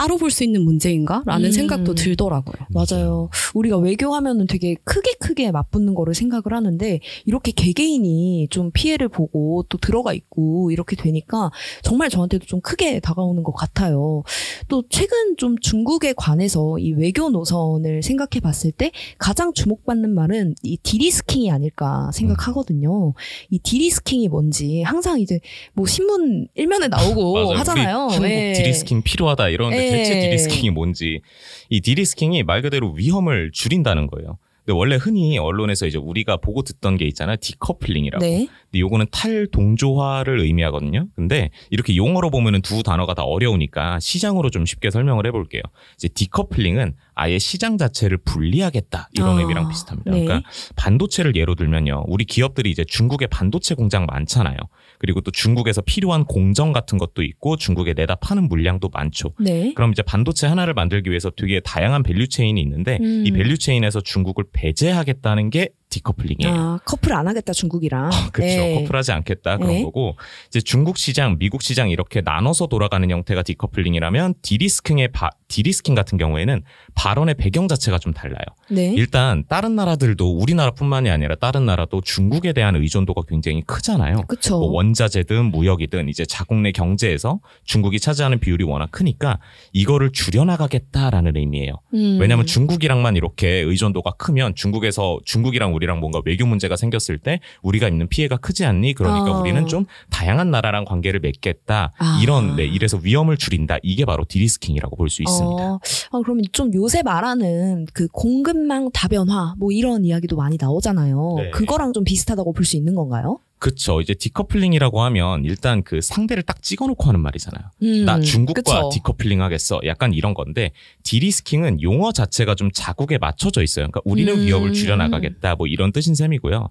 따로 볼 수 있는 문제인가라는 음. 생각도 들더라고요. 맞아요. 우리가 외교하면은 되게 크게 크게 맞붙는 거를 생각을 하는데 이렇게 개개인이 좀 피해를 보고 또 들어가 있고 이렇게 되니까 정말 저한테도 좀 크게 다가오는 것 같아요. 또 최근 좀 중국에 관해서 이 외교 노선을 생각해 봤을 때 가장 주목받는 말은 이 de-risking이 아닐까 생각하거든요. 이 de-risking이 뭔지 항상 이제 뭐 신문 일면에 나오고. 하잖아요. 네. De-risking 필요하다 이러는데 예. 대체 de-risking이 뭔지 이 de-risking이 말 그대로 위험을 줄인다는 거예요. 근데 원래 흔히 언론에서 이제 우리가 보고 듣던 게 있잖아요. decoupling이라고. 네. 근데 요거는 탈동조화를 의미하거든요. 근데 이렇게 용어로 보면은 두 단어가 다 어려우니까 시장으로 좀 쉽게 설명을 해볼게요. 이제 decoupling은 아예 시장 자체를 분리하겠다 이런 아, 의미랑 비슷합니다. 네. 그러니까 반도체를 예로 들면요. 우리 기업들이 이제 중국에 반도체 공장 많잖아요. 그리고 또 중국에서 필요한 공정 같은 것도 있고 중국에 내다 파는 물량도 많죠. 네. 그럼 이제 반도체 하나를 만들기 위해서 되게 다양한 value chain이 있는데 음. 이 value chain에서 중국을 배제하겠다는 게 decoupling이에요. 아, 커플 안 하겠다 중국이랑. 그렇죠. 네. 커플하지 않겠다 그런 네. 거고 이제 중국 시장, 미국 시장 이렇게 나눠서 돌아가는 형태가 decoupling이라면 de-risking의 바, de-risking 같은 경우에는 발언의 배경 자체가 좀 달라요. 네. 일단 다른 나라들도 우리나라뿐만이 아니라 다른 나라도 중국에 대한 의존도가 굉장히 크잖아요. 그쵸. 뭐 원자재든 무역이든 이제 자국 내 경제에서 중국이 차지하는 비율이 워낙 크니까 이거를 줄여나가겠다라는 의미예요. 음. 왜냐하면 중국이랑만 이렇게 의존도가 크면 중국에서 중국이랑 우리 랑 뭔가 외교 문제가 생겼을 때 우리가 입는 피해가 크지 않니? 그러니까 어. 우리는 좀 다양한 나라랑 관계를 맺겠다. 아. 이런 네, 이래서 위험을 줄인다. 이게 바로 디리스킹이라고 볼 수 있습니다. 어, 아, 그러면 좀 요새 말하는 그 공급망 다변화 뭐 이런 이야기도 많이 나오잖아요. 네. 그거랑 좀 비슷하다고 볼 수 있는 건가요? 그렇죠. 이제 decoupling이라고 하면 일단 그 상대를 딱 찍어놓고 하는 말이잖아요. 음, 나 중국과 그쵸. 디커플링 하겠어. 약간 이런 건데 de-risking은 용어 자체가 좀 자국에 맞춰져 있어요. 그러니까 우리는 음. 위협을 줄여나가겠다. 뭐 이런 뜻인 셈이고요.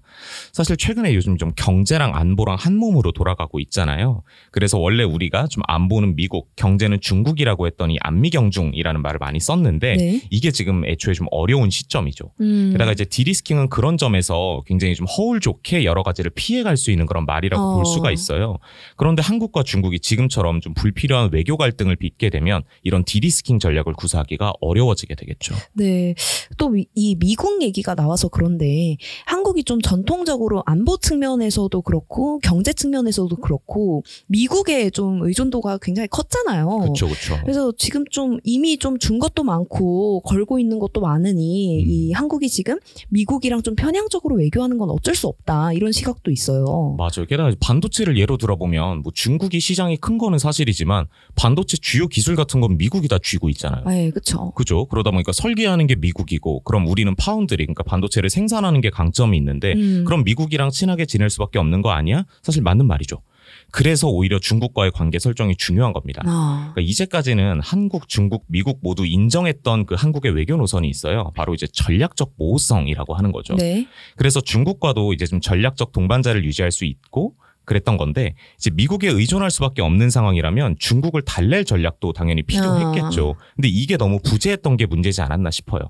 사실 최근에 요즘 좀 경제랑 안보랑 한 몸으로 돌아가고 있잖아요. 그래서 원래 우리가 좀 안보는 미국, 경제는 중국이라고 했더니 안미경중이라는 말을 많이 썼는데 네. 이게 지금 애초에 좀 어려운 시점이죠. 음. 게다가 이제 디리스킹은 그런 점에서 굉장히 좀 허울 좋게 여러 가지를 피해갈 수 있는 그런 말이라고 어. 볼 수가 있어요. 그런데 한국과 중국이 지금처럼 좀 불필요한 외교 갈등을 빚게 되면 이런 디리스킹 전략을 구사하기가 어려워지게 되겠죠. 네. 또 이 미국 얘기가 나와서 그런데 한국이 좀 전통적으로 안보 측면에서도 그렇고 경제 측면에서도 그렇고 미국에 좀 의존도가 굉장히 컸잖아요. 그렇죠, 그렇죠. 그래서 지금 좀 이미 좀 준 것도 많고 걸고 있는 것도 많으니 음. 이 한국이 지금 미국이랑 좀 편향적으로 외교하는 건 어쩔 수 없다 이런 시각도 있어요. 맞아요. 게다가 반도체를 예로 들어보면 뭐 중국이 시장이 큰 거는 사실이지만 반도체 주요 기술 같은 건 미국이 다 쥐고 있잖아요. 네, 그렇죠. 그죠? 그러다 보니까 설계하는 게 미국이고 그럼 우리는 파운드리 그러니까 반도체를 생산하는 게 강점이 있는데 음. 그럼 미국이랑 친하게 지낼 수밖에 없는 거 아니야? 사실 맞는 말이죠. 그래서 오히려 중국과의 관계 설정이 중요한 겁니다. 아, 그러니까 이제까지는 한국, 중국, 미국 모두 인정했던 그 한국의 외교 노선이 있어요. 바로 이제 전략적 모호성이라고 하는 거죠. 네. 그래서 중국과도 이제 좀 전략적 동반자를 유지할 수 있고 그랬던 건데 이제 미국에 의존할 수밖에 없는 상황이라면 중국을 달랠 전략도 당연히 필요했겠죠. 근데 이게 너무 부재했던 게 문제지 않았나 싶어요.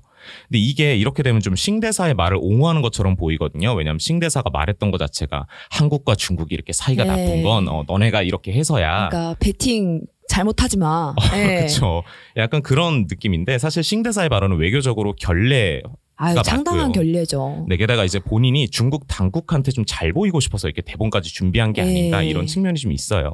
근데 이게 이렇게 되면 좀 싱대사의 말을 옹호하는 것처럼 보이거든요. 왜냐하면 싱대사가 말했던 것 자체가 한국과 중국이 이렇게 사이가 네. 나쁜 건 어, 너네가 이렇게 해서야 그러니까 배팅 잘못하지 마. 네. 그렇죠. 약간 그런 느낌인데 사실 싱대사의 발언은 외교적으로 결례 아유, 맞고요. 결례죠. 네, 게다가 이제 본인이 중국 당국한테 좀 잘 보이고 싶어서 이렇게 대본까지 준비한 게 아닌가 네. 이런 측면이 좀 있어요.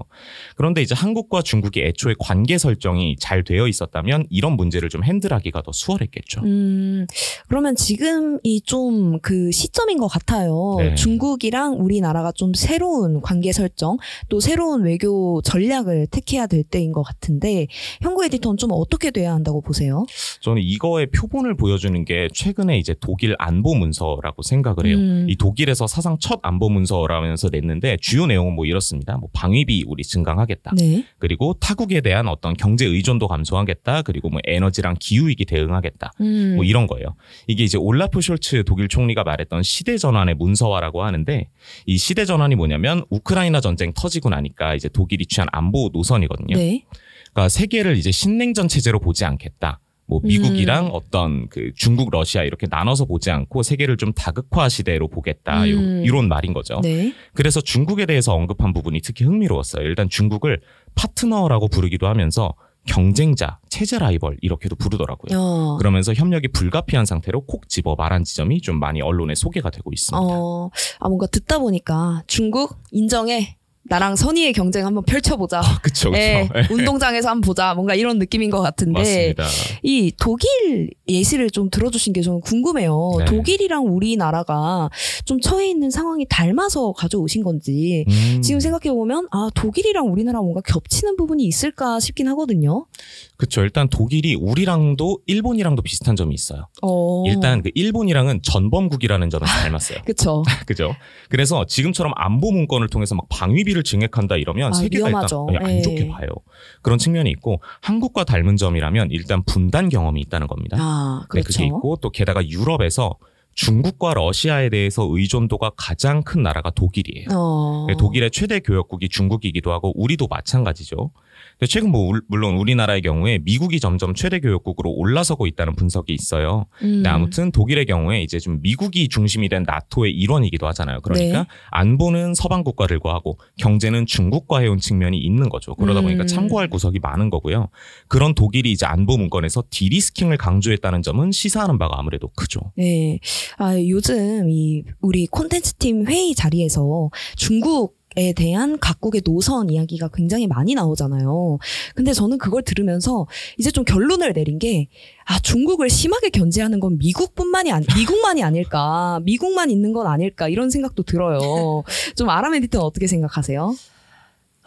그런데 이제 한국과 중국이 애초에 관계 설정이 잘 되어 있었다면 이런 문제를 좀 핸들하기가 더 수월했겠죠. 음, 그러면 지금이 좀 그 시점인 것 같아요. 네. 중국이랑 우리나라가 좀 새로운 관계 설정, 또 새로운 외교 전략을 택해야 될 때인 것 같은데, 현구 에디터는 좀 어떻게 돼야 한다고 보세요? 저는 이거의 표본을 보여주는 게 최근에 이제 독일 안보 문서라고 생각을 해요. 음. 이 독일에서 사상 첫 안보 문서라면서 냈는데 주요 내용은 뭐 이렇습니다. 뭐 방위비 우리 증강하겠다. 네. 그리고 타국에 대한 어떤 경제 의존도 감소하겠다. 그리고 뭐 에너지랑 기후 위기 대응하겠다. 음. 뭐 이런 거예요. 이게 이제 올라프 숄츠 독일 총리가 말했던 시대 전환의 문서화라고 하는데 이 시대 전환이 뭐냐면 우크라이나 전쟁 터지고 나니까 이제 독일이 취한 안보 노선이거든요. 네. 그러니까 세계를 이제 신냉전 체제로 보지 않겠다. 뭐 미국이랑 음. 어떤 그 중국, 러시아 이렇게 나눠서 보지 않고 세계를 좀 다극화 시대로 보겠다. 음. 이런, 말인 거죠. 네. 그래서 중국에 대해서 언급한 부분이 특히 흥미로웠어요. 일단 중국을 파트너라고 부르기도 하면서 경쟁자, 체제 라이벌 이렇게도 부르더라고요. 어. 그러면서 협력이 불가피한 상태로 콕 집어 말한 지점이 좀 많이 언론에 소개가 되고 있습니다. 어, 아, 뭔가 듣다 보니까 중국 인정해. 나랑 선의의 경쟁 한번 펼쳐보자. 그쵸, 그쵸. 예, 예. 운동장에서 한번 보자. 뭔가 이런 느낌인 것 같은데. 맞습니다. 이 독일 예시를 좀 들어주신 게 저는 궁금해요. 네. 독일이랑 우리나라가 좀 처해 있는 상황이 닮아서 가져오신 건지. 음, 지금 생각해보면, 아, 독일이랑 우리나라 뭔가 겹치는 부분이 있을까 싶긴 하거든요. 그쵸. 일단 독일이 우리랑도 일본이랑도 비슷한 점이 있어요. 어. 일단 그 일본이랑은 전범국이라는 점을 닮았어요. 그쵸. 그죠? 그래서 지금처럼 안보 문건을 통해서 막 방위비 를 증액한다 이러면 아, 세계가 위험하죠. 일단 안 예. 좋게 봐요. 그런 측면이 있고 한국과 닮은 점이라면 일단 분단 경험이 있다는 겁니다. 아, 네, 그렇죠. 그게 있고 또 게다가 유럽에서 중국과 러시아에 대해서 의존도가 가장 큰 나라가 독일이에요. 어. 네, 독일의 최대 교역국이 중국이기도 하고 우리도 마찬가지죠. 근데 최근 뭐 울- 물론 우리나라의 경우에 미국이 점점 최대 교역국으로 올라서고 있다는 분석이 있어요. 음. 근데 아무튼 독일의 경우에 이제 좀 미국이 중심이 된 나토의 일원이기도 하잖아요. 그러니까 네. 안보는 서방 국가들과 하고 경제는 중국과 해온 측면이 있는 거죠. 그러다 보니까 음. 참고할 구석이 많은 거고요. 그런 독일이 이제 안보 문건에서 디리스킹을 강조했다는 점은 시사하는 바가 아무래도 크죠. 네. 아, 요즘 이 우리 콘텐츠 팀 회의 자리에서 중국 에 대한 각국의 노선 이야기가 굉장히 많이 나오잖아요. 근데 저는 그걸 들으면서 이제 좀 결론을 내린 게, 아, 중국을 심하게 견제하는 건 미국뿐만이 아니, 미국만이 아닐까. 미국만 있는 건 아닐까. 이런 생각도 들어요. 좀 아람 에디터는 어떻게 생각하세요?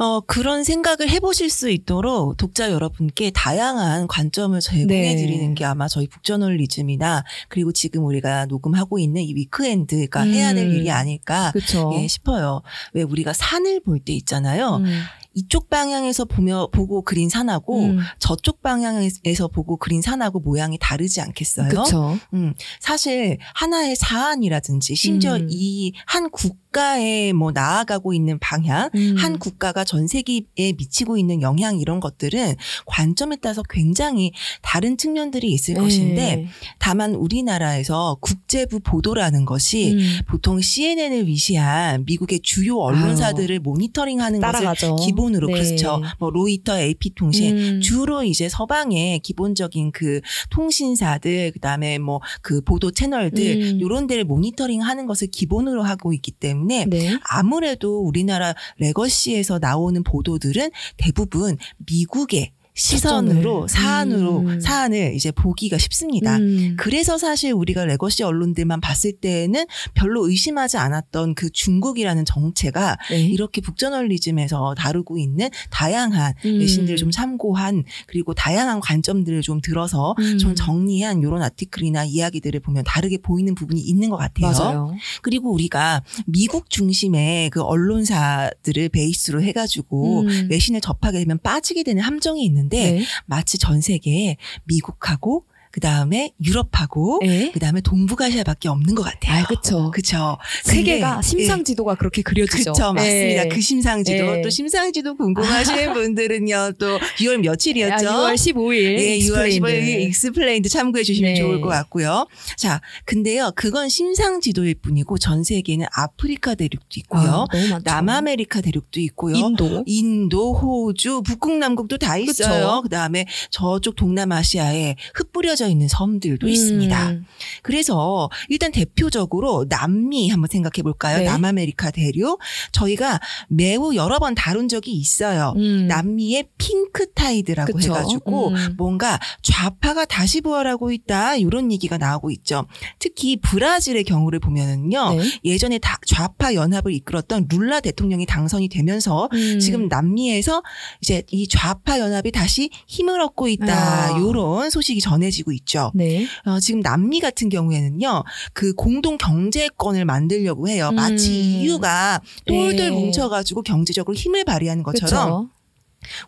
어, 그런 생각을 해보실 수 있도록 독자 여러분께 다양한 관점을 제공해 네. 드리는 게 아마 저희 북저널리즘이나 그리고 지금 우리가 녹음하고 있는 이 위크엔드가 음. 해야 될 일이 아닐까. 예, 싶어요. 왜 우리가 산을 볼 때 있잖아요. 음. 이쪽 방향에서 보며 보고 그린 산하고 음. 저쪽 방향에서 보고 그린 산하고 모양이 다르지 않겠어요? 그쵸. 음, 사실 하나의 사안이라든지 심지어 음. 이한 국가에 뭐 나아가고 있는 방향, 음. 한 국가가 전 세계에 미치고 있는 영향 이런 것들은 관점에 따라서 굉장히 다른 측면들이 있을 네. 것인데 다만 우리나라에서 국제부 보도라는 것이 음. 보통 CNN을 위시한 미국의 주요 언론사들을 모니터링하는 것을 따라가죠. 기본 으로 네. 그렇죠. 뭐 로이터, AP 통신 음. 주로 이제 서방의 기본적인 그 통신사들 그다음에 뭐 그 보도 채널들 음. 요런 데를 모니터링 하는 것을 기본으로 하고 있기 때문에 네. 아무래도 우리나라 레거시에서 나오는 보도들은 대부분 미국의 시선으로. 사안으로 음. 사안을 이제 보기가 쉽습니다. 음. 그래서 사실 우리가 legacy 언론들만 봤을 때에는 별로 의심하지 않았던 그 중국이라는 정체가 네. 이렇게 북저널리즘에서 다루고 있는 다양한 음. 외신들을 좀 참고한 그리고 다양한 관점들을 좀 들어서 음. 좀 정리한 이런 article이나 이야기들을 보면 다르게 보이는 부분이 있는 것 같아요. 맞아요. 그리고 우리가 미국 중심의 그 언론사들을 베이스로 해가지고 음. 외신을 접하게 되면 빠지게 되는 함정이 있는 데 네. 마치 전 세계에 미국하고 그 다음에 유럽하고 네. 그 다음에 동북아시아밖에 없는 것 같아요. 아, 그쵸. 그쵸. 세계가 근데, 심상지도가 그렇게 그려지죠. 그쵸, 맞습니다. 예. 그 심상지도. 예. 또 심상지도 궁금하시는 분들은요, 또 6월 며칠이었죠? 아, 6월 15일. 예, 6월 15일 explained. 참고해 주시면 네. 좋을 것 같고요. 자, 근데요, 그건 심상 지도일 뿐이고 전 세계에는 아프리카 대륙도 있고요. 아. 남아메리카 대륙도 있고요. 인도. 인도, 호주, 북극, 남극도 다 있어요. 그 다음에 저쪽 동남아시아에 흩뿌려져 있는 섬들도 있습니다. 음. 그래서 일단 대표적으로 남미 한번 생각해 볼까요? 네. 남아메리카 대륙. 저희가 매우 여러 번 다룬 적이 있어요. 음. 남미의 pink tide라고 그쵸. 해가지고 음. 뭔가 좌파가 다시 부활하고 있다 이런 얘기가 나오고 있죠. 특히 브라질의 경우를 보면은요. 네. 예전에 다 좌파 연합을 이끌었던 룰라 대통령이 당선이 되면서 음. 지금 남미에서 이제 이 좌파 연합이 다시 힘을 얻고 있다 아. 이런 소식이 전해지고 있죠. 네. 어, 지금 남미 같은 경우에는요, 그 공동 경제권을 만들려고 해요. 마치 음. EU가 똘똘 네. 뭉쳐가지고 경제적으로 힘을 발휘하는 것처럼 그쵸.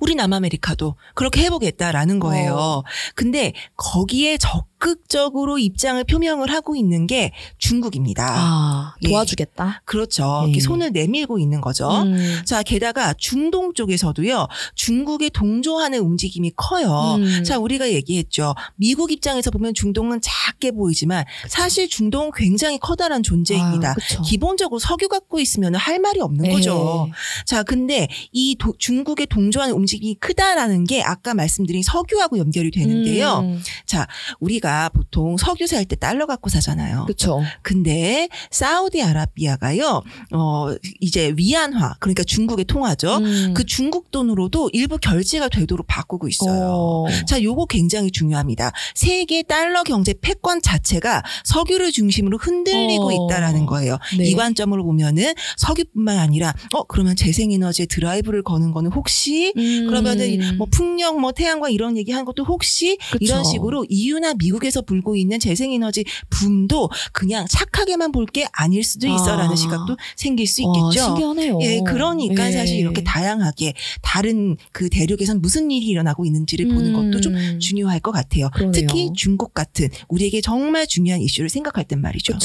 우리 남아메리카도 그렇게 해보겠다라는 거예요. 어. 근데 거기에 적 극적으로 입장을 표명을 하고 있는 게 중국입니다. 아, 예. 도와주겠다. 그렇죠. 예. 손을 내밀고 있는 거죠. 음. 자, 게다가 중동 쪽에서도요, 중국에 동조하는 움직임이 커요. 음. 자, 우리가 얘기했죠. 미국 입장에서 보면 중동은 작게 보이지만 사실 중동은 굉장히 커다란 존재입니다. 아. 기본적으로 석유 갖고 있으면 할 말이 없는 예. 거죠. 자, 근데 이 도- 중국의 동조하는 움직임이 크다라는 게 아까 말씀드린 석유하고 연결이 되는데요. 음. 우리가 보통 석유 살 때 달러 갖고 사잖아요. 그쵸. 근데 사우디아라비아가요, 어, 이제 위안화, 그러니까 중국의 통화죠. 음. 그 중국 돈으로도 일부 결제가 되도록 바꾸고 있어요. 어. 자, 요거 굉장히 중요합니다. 세계 달러 경제 패권 자체가 석유를 중심으로 흔들리고 어. 있다라는 거예요. 네. 이 관점으로 보면은 석유뿐만 아니라 어 그러면 재생에너지에 드라이브를 거는 거는 혹시 음. 그러면은 뭐 풍력 뭐 태양광 이런 얘기 한 것도 혹시 그쵸. 이런 식으로 EU나 미국 에서 불고 있는 재생에너지 붐도 그냥 착하게만 볼 게 아닐 수도 있어라는 아. 시각도 생길 수 와, 있겠죠. 신기하네요. 예, 그러니까 예. 사실 이렇게 다양하게 다른 그 대륙에선 무슨 일이 일어나고 있는지를 보는 것도 좀 음. 중요할 것 같아요. 그러네요. 특히 중국 같은 우리에게 정말 중요한 이슈를 생각할 땐 말이죠. 음,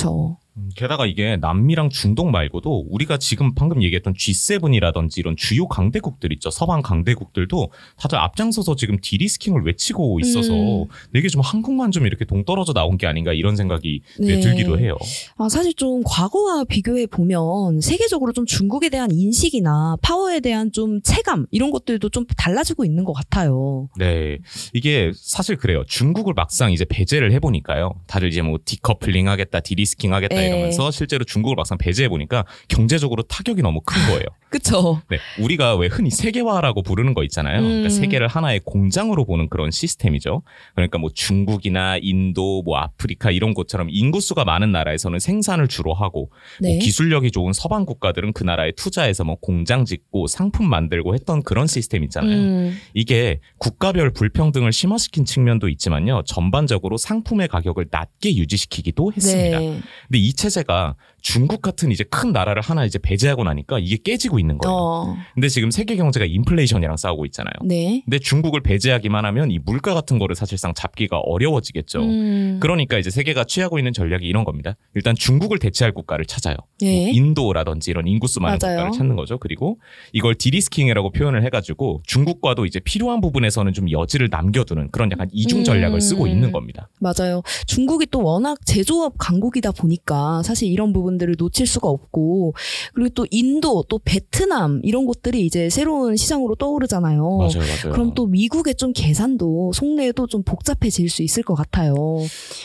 게다가 이게 남미랑 중동 말고도 우리가 지금 방금 얘기했던 G7이라든지 이런 주요 강대국들 있죠. 서방 강대국들도 다들 앞장서서 지금 디리스킹을 외치고 있어서 음. 이게 좀 한국만 좀 이렇게 동떨어져 나온 게 아닌가 이런 생각이 네, 네. 들기도 해요. 아, 사실 좀 과거와 비교해 보면 세계적으로 좀 중국에 대한 인식이나 파워에 대한 좀 체감 이런 것들도 좀 달라지고 있는 것 같아요. 네. 이게 사실 그래요. 중국을 막상 이제 배제를 해보니까요. 다들 이제 뭐 디커플링 하겠다, de-risking 하겠다 네. 이러면서 실제로 중국을 막상 배제해 보니까 경제적으로 타격이 너무 큰 거예요. 그쵸. 네. 우리가 왜 흔히 세계화라고 부르는 거 있잖아요. 그러니까 음. 세계를 하나의 공장으로 보는 그런 시스템이죠. 그러니까 뭐 중국이나 인도, 뭐 아프리카 이런 곳처럼 인구수가 많은 나라에서는 생산을 주로 하고 네. 뭐 기술력이 좋은 서방 국가들은 그 나라에 투자해서 뭐 공장 짓고 상품 만들고 했던 그런 시스템 있잖아요. 음, 이게 국가별 불평등을 심화시킨 측면도 있지만요. 전반적으로 상품의 가격을 낮게 유지시키기도 했습니다. 네. 근데 이 체제가 중국 같은 이제 큰 나라를 하나 이제 배제하고 나니까 이게 깨지고 있는 거예요. 어, 근데 지금 세계 경제가 인플레이션이랑 싸우고 있잖아요. 네. 근데 중국을 배제하기만 하면 이 물가 같은 거를 사실상 잡기가 어려워지겠죠. 음, 그러니까 이제 세계가 취하고 있는 전략이 이런 겁니다. 일단 중국을 대체할 국가를 찾아요. 예. 뭐 인도라든지 이런 인구수 많은 맞아요. 국가를 찾는 거죠. 그리고 이걸 디리스킹이라고 표현을 해가지고 중국과도 이제 필요한 부분에서는 좀 여지를 남겨두는 그런 약간 이중 전략을 쓰고 음. 있는 겁니다. 맞아요. 중국이 또 워낙 제조업 강국이다 보니까 사실 이런 부분 들을 놓칠 수가 없고 그리고 또 인도 또 베트남 이런 곳들이 이제 새로운 시장으로 떠오르잖아요. 맞아요, 맞아요. 그럼 또 미국의 좀 계산도 속내도 좀 복잡해질 수 있을 것 같아요.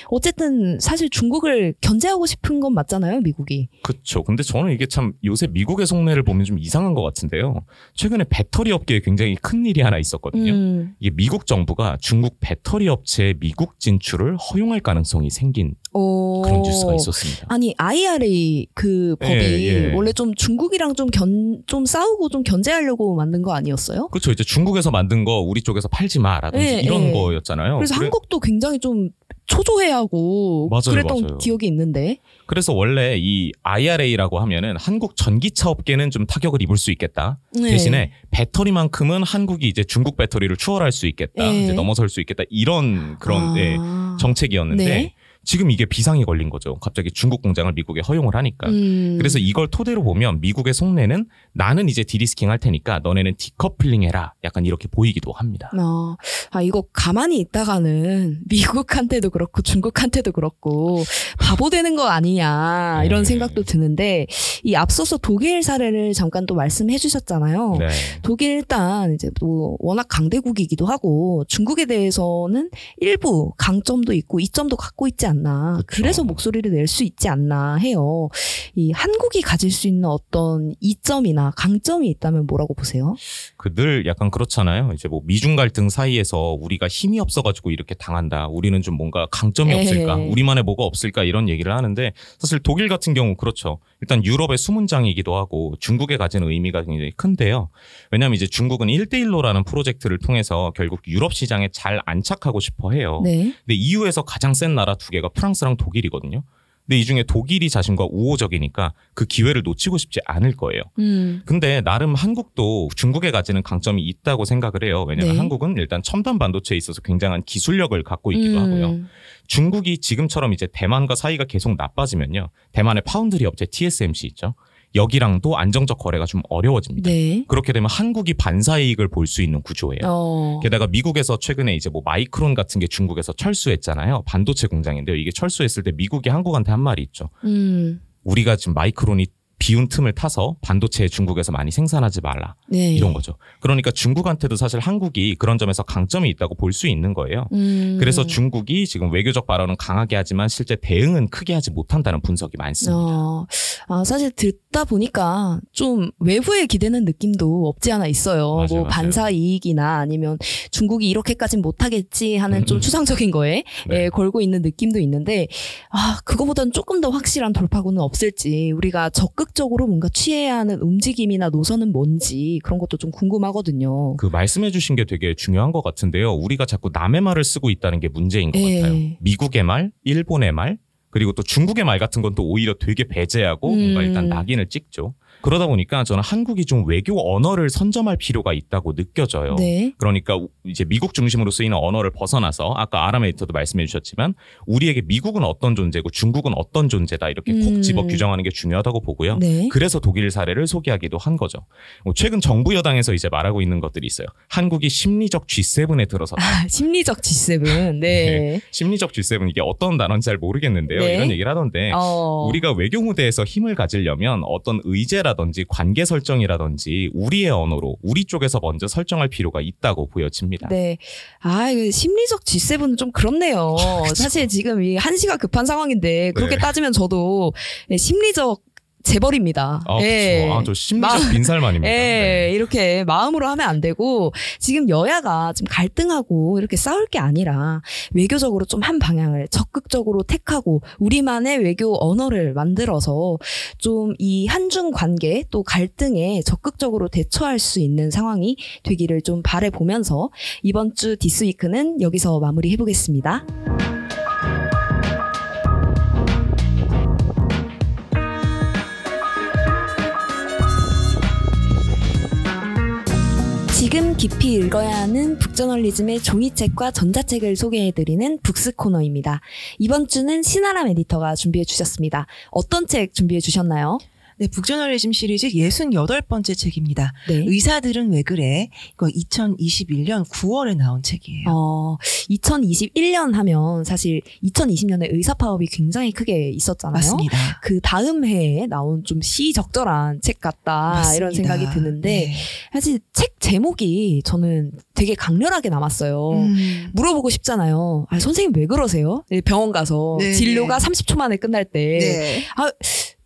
어쨌든 사실 중국을 견제하고 싶은 건 맞잖아요, 미국이. 그렇죠. 근데 저는 이게 참 요새 미국의 속내를 보면 좀 이상한 것 같은데요. 최근에 배터리 업계에 굉장히 큰 일이 하나 있었거든요. 음. 이게 미국 정부가 중국 배터리 업체의 미국 진출을 허용할 가능성이 생긴 어... 그런 뉴스가 있었습니다. 아니 IRA 그 법이 예, 예. 원래 좀 중국이랑 좀견좀 싸우고 좀 견제하려고 만든 거 아니었어요? 그렇죠. 이제 중국에서 만든 거 우리 쪽에서 팔지 마라든지 예, 이런 예. 거였잖아요. 그래서 그래- 한국도 굉장히 좀 초조해하고 맞아요, 그랬던 맞아요. 기억이 있는데. 그래서 원래 이 IRA라고 하면은 한국 전기차 업계는 좀 타격을 입을 수 있겠다. 네. 대신에 배터리만큼은 한국이 이제 중국 배터리를 추월할 수 있겠다. 예. 이제 넘어설 수 있겠다. 이런 그런 예, 아. 정책이었는데 네. 지금 이게 비상이 걸린 거죠. 갑자기 중국 공장을 미국에 허용을 하니까. 음. 그래서 이걸 토대로 보면 미국의 속내는 나는 이제 de-risking 할 테니까 너네는 디커플링 해라. 약간 이렇게 보이기도 합니다. 아, 아, 이거 가만히 있다가는 미국한테도 그렇고 중국한테도 그렇고 바보 되는 거 아니냐 이런 네. 생각도 드는데 이 앞서서 독일 사례를 잠깐 또 말씀해 주셨잖아요. 네. 독일 일단 이제 또 워낙 강대국이기도 하고 중국에 대해서는 일부 강점도 있고 이점도 갖고 있지 않 나. 그쵸. 그래서 목소리를 낼 수 있지 않나 해요. 이 한국이 가질 수 있는 어떤 이점이나 강점이 있다면 뭐라고 보세요? 그 늘 약간 그렇잖아요. 이제 뭐 미중 갈등 사이에서 우리가 힘이 없어가지고 이렇게 당한다. 우리는 좀 뭔가 강점이 에이. 없을까? 우리만의 뭐가 없을까? 이런 얘기를 하는데 사실 독일 같은 경우 그렇죠. 일단 유럽의 수문장이기도 하고 중국에 가진 의미가 굉장히 큰데요. 왜냐하면 이제 중국은 1대1로라는 프로젝트를 통해서 결국 유럽 시장에 잘 안착하고 싶어 해요. 네. 근데 EU에서 가장 센 나라 두 개가 프랑스랑 독일이거든요. 근데 이 중에 독일이 자신과 우호적이니까 그 기회를 놓치고 싶지 않을 거예요. 음. 근데 나름 한국도 중국에 가지는 강점이 있다고 생각을 해요. 왜냐하면 네. 한국은 일단 첨단 반도체에 있어서 굉장한 기술력을 갖고 있기도 음. 하고요. 중국이 지금처럼 이제 대만과 사이가 계속 나빠지면요. 대만의 파운드리 업체 TSMC 있죠. 여기랑도 안정적 거래가 좀 어려워집니다. 네. 그렇게 되면 한국이 반사 이익을 볼 수 있는 구조예요. 어. 게다가 미국에서 최근에 이제 뭐 마이크론 같은 게 중국에서 철수했잖아요. 반도체 공장인데요. 이게 철수했을 때 미국이 한국한테 한 말이 있죠. 음. 우리가 지금 마이크론이 비운 틈을 타서 반도체 중국에서 많이 생산하지 말라. 네. 이런 거죠. 그러니까 중국한테도 사실 한국이 그런 점에서 강점이 있다고 볼 수 있는 거예요. 음. 그래서 중국이 지금 외교적 발언은 강하게 하지만 실제 대응은 크게 하지 못한다는 분석이 많습니다. 어, 아, 사실 듣다 보니까 좀 외부에 기대는 느낌도 없지 않아 있어요. 맞아요, 뭐 맞아요. 반사 이익이나 아니면 중국이 이렇게까진 못하겠지 하는 좀 음. 추상적인 거에 네. 예, 걸고 있는 느낌도 있는데 아 그거보다는 조금 더 확실한 돌파구는 없을지 우리가 적극 적으로 뭔가 취해야 하는 움직임이나 노선은 뭔지 그런 것도 좀 궁금하거든요. 그 말씀해주신 게 되게 중요한 것 같은데요. 우리가 자꾸 남의 말을 쓰고 있다는 게 문제인 것 예. 같아요. 미국의 말, 일본의 말, 그리고 또 중국의 말 같은 건 또 오히려 되게 배제하고 뭔가 음. 일단 낙인을 찍죠. 그러다 보니까 저는 한국이 좀 외교 언어를 선점할 필요가 있다고 느껴져요. 네. 그러니까 우- 이제 미국 중심으로 쓰이는 언어를 벗어나서 아까 아람 에디터도 말씀해 주셨지만 우리에게 미국은 어떤 존재고 중국은 어떤 존재다 이렇게 음. 콕 집어 규정하는 게 중요하다고 보고요. 네. 그래서 독일 사례를 소개하기도 한 거죠. 뭐 최근 정부 여당에서 이제 말하고 있는 것들이 있어요. 한국이 심리적 G7에 들어섰다. 아, 심리적 G7. 네. 심리적 G7 이게 어떤 단어인지 잘 모르겠는데요. 네. 이런 얘기를 하던데 어. 우리가 외교 무대에서 힘을 가지려면 어떤 의제라 든지 관계 설정이라든지 우리의 언어로 우리 쪽에서 먼저 설정할 필요가 있다고 보여집니다. 네. 아, 심리적 G7은 좀 그렇네요. 사실 지금 이 한시가 급한 상황인데 그렇게 네. 따지면 저도 예, 심리적 재벌입니다. 아, 예. 아, 저 심리적 마- 빈살만입니다. 예, 네. 이렇게 마음으로 하면 안 되고 지금 여야가 좀 갈등하고 이렇게 싸울 게 아니라 외교적으로 좀 한 방향을 적극적으로 택하고 우리만의 외교 언어를 만들어서 좀 이 한중 관계 또 갈등에 적극적으로 대처할 수 있는 상황이 되기를 좀 바래 보면서 이번 주 디스위크는 여기서 마무리해 보겠습니다. 지금 깊이 읽어야 하는 북저널리즘의 종이책과 전자책을 소개해드리는 북스 코너입니다. 이번 주는 신아람 에디터가 준비해 주셨습니다. 어떤 책 준비해 주셨나요? 네, 북저널리즘 시리즈 68번째 책입니다. 네. 의사들은 왜 그래? 이거 2021년 9월에 나온 책이에요. 어, 2021년 하면 사실 2020년에 의사 파업이 굉장히 크게 있었잖아요. 맞습니다. 그 다음 해에 나온 좀 시적절한 책 같다 맞습니다. 이런 생각이 드는데 네. 사실 책 제목이 저는 되게 강렬하게 남았어요. 음. 물어보고 싶잖아요. 아, 선생님 왜 그러세요? 병원 가서 네, 진료가 네. 30초 만에 끝날 때 네.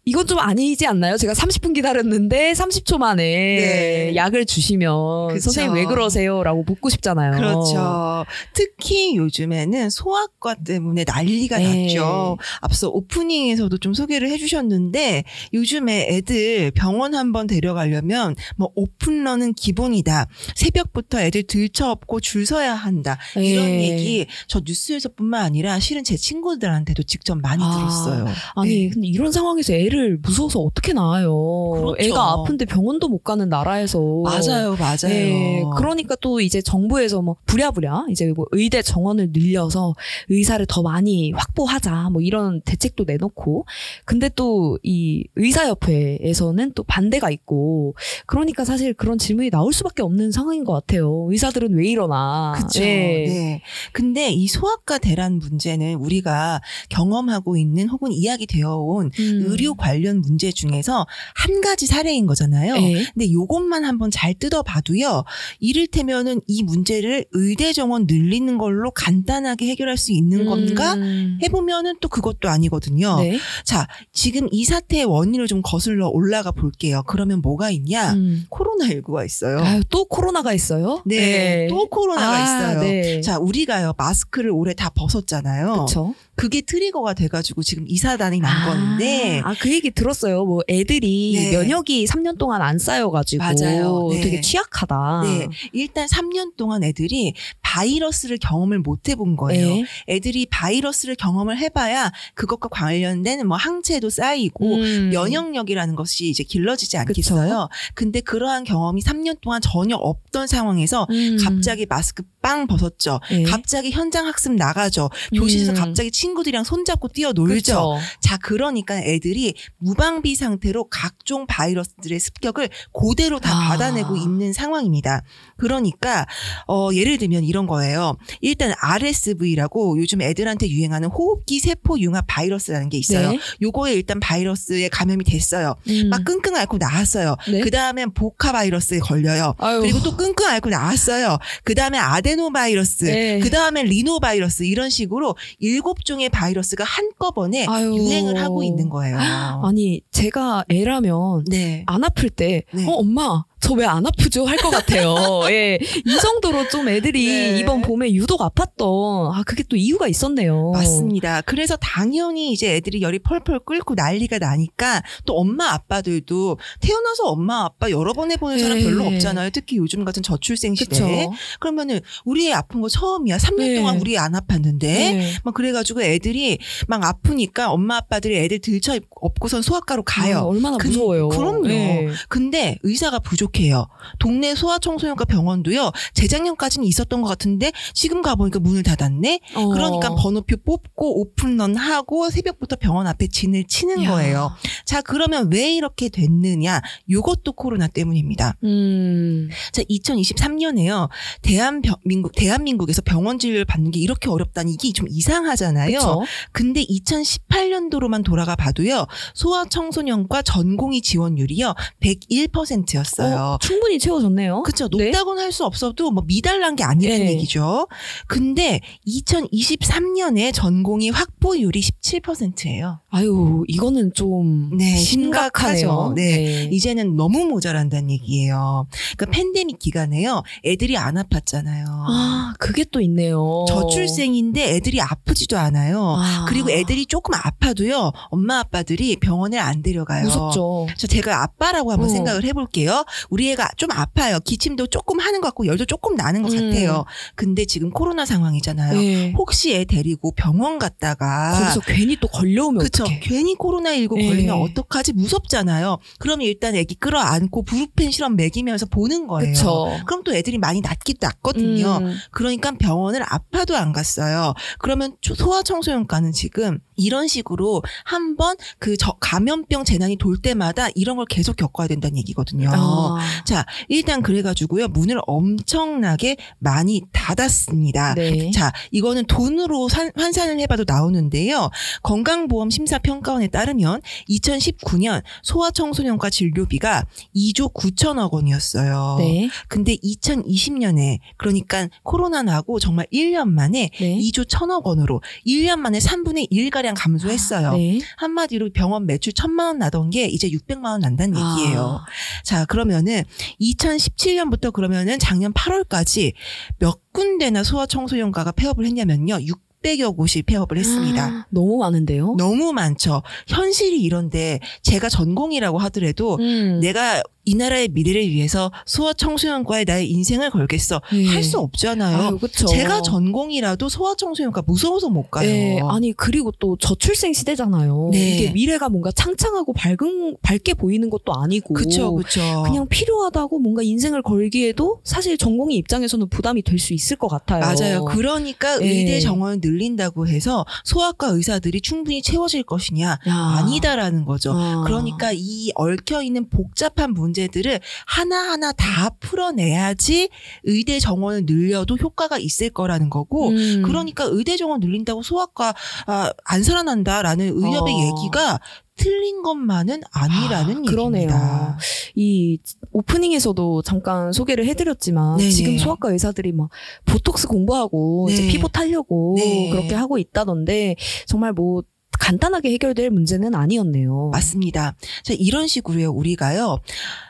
이건 좀 아니지 않나요? 제가 30분 기다렸는데 30초 만에 네. 약을 주시면 그쵸. 선생님 왜 그러세요? 라고 묻고 싶잖아요. 그렇죠. 특히 요즘에는 소아과 때문에 난리가 네. 났죠. 앞서 오프닝에서도 좀 소개를 해주셨는데 요즘에 애들 병원 한번 데려가려면 뭐 오픈런은 기본이다. 새벽부터 애들 들쳐업고 줄 서야 한다. 이런 네. 얘기 저 뉴스에서뿐만 아니라 실은 제 친구들한테도 직접 많이 아, 들었어요. 아니 네. 근데 이런 상황에서 애를 무서워서 어떻게 낳아요? 그렇죠. 애가 아픈데 병원도 못 가는 나라에서 맞아요, 맞아요. 네, 그러니까 또 이제 정부에서 뭐 부랴부랴 이제 뭐 의대 정원을 늘려서 의사를 더 많이 확보하자 뭐 이런 대책도 내놓고 근데 또 이 의사협회에서는 또 반대가 있고 그러니까 사실 그런 질문이 나올 수밖에 없는 상황인 것 같아요. 의사들은 왜 이러나? 그렇죠. 네. 네. 근데 이 소아과 대란 문제는 우리가 경험하고 있는 혹은 이야기 되어 온 음. 의료 관련 문제 중에서 한 가지 사례인 거잖아요. 네. 근데 요것만 한번 잘 뜯어봐도요. 이를테면은 이 문제를 의대 정원 늘리는 걸로 간단하게 해결할 수 있는 건가? 음. 해보면은 또 그것도 아니거든요. 네. 자, 지금 이 사태의 원인을 좀 거슬러 올라가 볼게요. 그러면 뭐가 있냐? 음. 코로나19가 있어요. 아유, 또 코로나가 있어요? 네, 또 코로나가 아, 있어요. 네. 자, 우리가요, 마스크를 올해 다 벗었잖아요. 그렇죠. 그게 트리거가 돼가지고 지금 이 사단이 난 건데. 아, 그 얘기 들었어요. 뭐 애들이 네. 면역이 3년 동안 안 쌓여가지고 맞아요. 네. 되게 취약하다. 네. 일단 3년 동안 애들이 바이러스를 경험을 못 해본 거예요. 네. 애들이 바이러스를 경험을 해봐야 그것과 관련된 뭐 항체도 쌓이고 음. 면역력이라는 것이 이제 길러지지 않겠어요. 근데 그러한 경험이 3년 동안 전혀 없던 상황에서 음. 갑자기 마스크 빵 벗었죠. 네. 갑자기 현장 학습 나가죠. 교실에서 음. 갑자기 친 구들이랑 손잡고 뛰어놀죠. 자, 그러니까 애들이 무방비 상태로 각종 바이러스들의 습격을 그대로 다 아. 받아내고 있는 상황입니다. 그러니까 어 예를 들면 이런 거예요. 일단 RSV라고 요즘 애들한테 유행하는 호흡기 세포 융합 바이러스라는 게 있어요. 네. 요거에 일단 바이러스에 감염이 됐어요. 음. 막 끙끙 앓고 나왔어요. 네. 그다음엔 보카 바이러스에 걸려요. 아유. 그리고 또 끙끙 앓고 나왔어요. 그 다음에 아데노 바이러스, 네. 그 다음에 리노 바이러스 이런 식으로 일곱 종의 바이러스가 한꺼번에 아유. 유행을 하고 있는 거예요. 아니 제가 애라면 네. 안 아플 때, 네. 어, 엄마, 저 왜 안 아프죠? 할 것 같아요. 예. 이 정도로 좀 애들이 네. 이번 봄에 유독 아팠던, 아, 그게 또 이유가 있었네요. 맞습니다. 그래서 당연히 이제 애들이 열이 펄펄 끓고 난리가 나니까 또 엄마 아빠들도 태어나서 엄마 아빠 여러 번 해보는 사람 네. 별로 없잖아요. 특히 요즘 같은 저출생 그쵸. 시대에. 그러면은 우리 애 아픈 거 처음이야. 3년 네. 동안 우리 애 안 아팠는데. 네. 막 그래가지고 애들이 막 아프니까 엄마 아빠들이 애들 들쳐 업고선 소아과로 가요. 아, 얼마나 근- 무서워요. 그 럼요. 예. 근데 의사가 부족 해요. 동네 소아청소년과 병원도요. 재작년까지는 있었던 것 같은데 지금 가보니까 문을 닫았네. 어. 그러니까 번호표 뽑고 오픈런 하고 새벽부터 병원 앞에 진을 치는 야. 거예요. 자 그러면 왜 이렇게 됐느냐? 요것도 코로나 때문입니다. 음. 자 2023년에요. 대한민국 대한민국에서 병원 진료를 받는 게 이렇게 어렵다니 이게 좀 이상하잖아요. 그쵸? 근데 2018년도로만 돌아가 봐도요. 소아청소년과 전공의 지원율이요. 101%였어요. 어, 충분히 채워졌네요. 그쵸. 네. 높다고는 할수 없어도 뭐 미달난 게 아니라는 네. 얘기죠. 근데 2023년에 전공의 확보율이 17%예요. 아유, 이거는 좀 네, 심각하네요. 심각하죠. 네. 이제는 너무 모자란다는 얘기예요. 그러니까 팬데믹 기간에요. 애들이 안 아팠잖아요. 아, 그게 또 있네요. 저출생인데 애들이 아프지도 않아요. 아. 그리고 애들이 조금 아파도요. 엄마 아빠들이 병원에 안 데려가요. 무섭죠. 저 제가 아빠라고 한번 어. 생각을 해볼게요. 우리 애가 좀 아파요. 기침도 조금 하는 것 같고 열도 조금 나는 것 음. 같아요. 근데 지금 코로나 상황이잖아요. 네. 혹시 애 데리고 병원 갔다가 거기서 괜히 또 걸려오면 그쵸. 어떡해. 괜히 코로나 19 예. 걸리면 어떡하지? 무섭잖아요. 그러면 일단 애기 끌어안고 부르펜 실험 먹이면서 보는 거예요. 그쵸. 그럼 또 애들이 많이 낫기도 낫거든요. 음. 그러니까 병원을 아파도 안 갔어요. 그러면 초- 소아청소년과는 지금 이런 식으로 한번 그 저- 감염병 재난이 돌 때마다 이런 걸 계속 겪어야 된다는 얘기거든요. 아. 자, 일단 그래가지고요. 문을 엄청나게 많이 닫았습니다. 네. 자, 이거는 돈으로 산- 환산을 해봐도 나오는데요. 건강보험 심사평가원에 따르면 2019년 소아청소년과 진료비가 2조 9천억 원이었어요. 네. 근데 2020년에 그러니까 코로나 나고 정말 1년 만에 네. 2조 1천억 원으로 1년 만에 3분의 1가량 감소했어요. 네. 한마디로 병원 매출 1천만 원 나던 게 이제 600만 원 난다는 얘기예요. 아. 자, 그러면 은 2017년부터 그러면은 작년 8월까지 몇 군데나 소아 청소년과가 폐업을 했냐면요. 600여 곳이 폐업을 했습니다. 아, 너무 많은데요. 너무 많죠. 현실이 이런데 제가 전공이라고 하더라도 음. 내가 이 나라의 미래를 위해서 소아 청소년과의 나의 인생을 걸겠어. 네. 할수 없잖아요. 아유, 그쵸. 제가 전공이라도 소아 청소년과 무서워서 못 가요. 네, 아니 그리고 또 저출생 시대잖아요. 네. 이게 미래가 뭔가 창창하고 밝은 밝게 보이는 것도 아니고 그쵸, 그쵸. 그냥 필요하다고 뭔가 인생을 걸기에도 사실 전공의 입장에서는 부담이 될 수 있을 것 같아요. 맞아요. 그러니까 네. 의대 정원을 늘린다고 해서 소아과 의사들이 충분히 채워질 것이냐? 야. 아니다라는 거죠. 아. 그러니까 이 얽혀 있는 복잡한 문제 들을 하나하나 다 풀어내야지 의대 정원을 늘려도 효과가 있을 거라는 거고 음. 그러니까 의대 정원 늘린다고 소아과 아, 안 살아난다라는 의협의 어. 얘기가 틀린 것만은 아니라는 아, 그러네요. 얘기입니다. 이 오프닝에서도 잠깐 소개를 해드렸지만 네네. 지금 소아과 의사들이 막 보톡스 공부하고 이제 네. 피부 타려고 네. 그렇게 하고 있다던데 정말 뭐 간단하게 해결될 문제는 아니었네요. 맞습니다. 자, 이런 식으로요, 우리가요,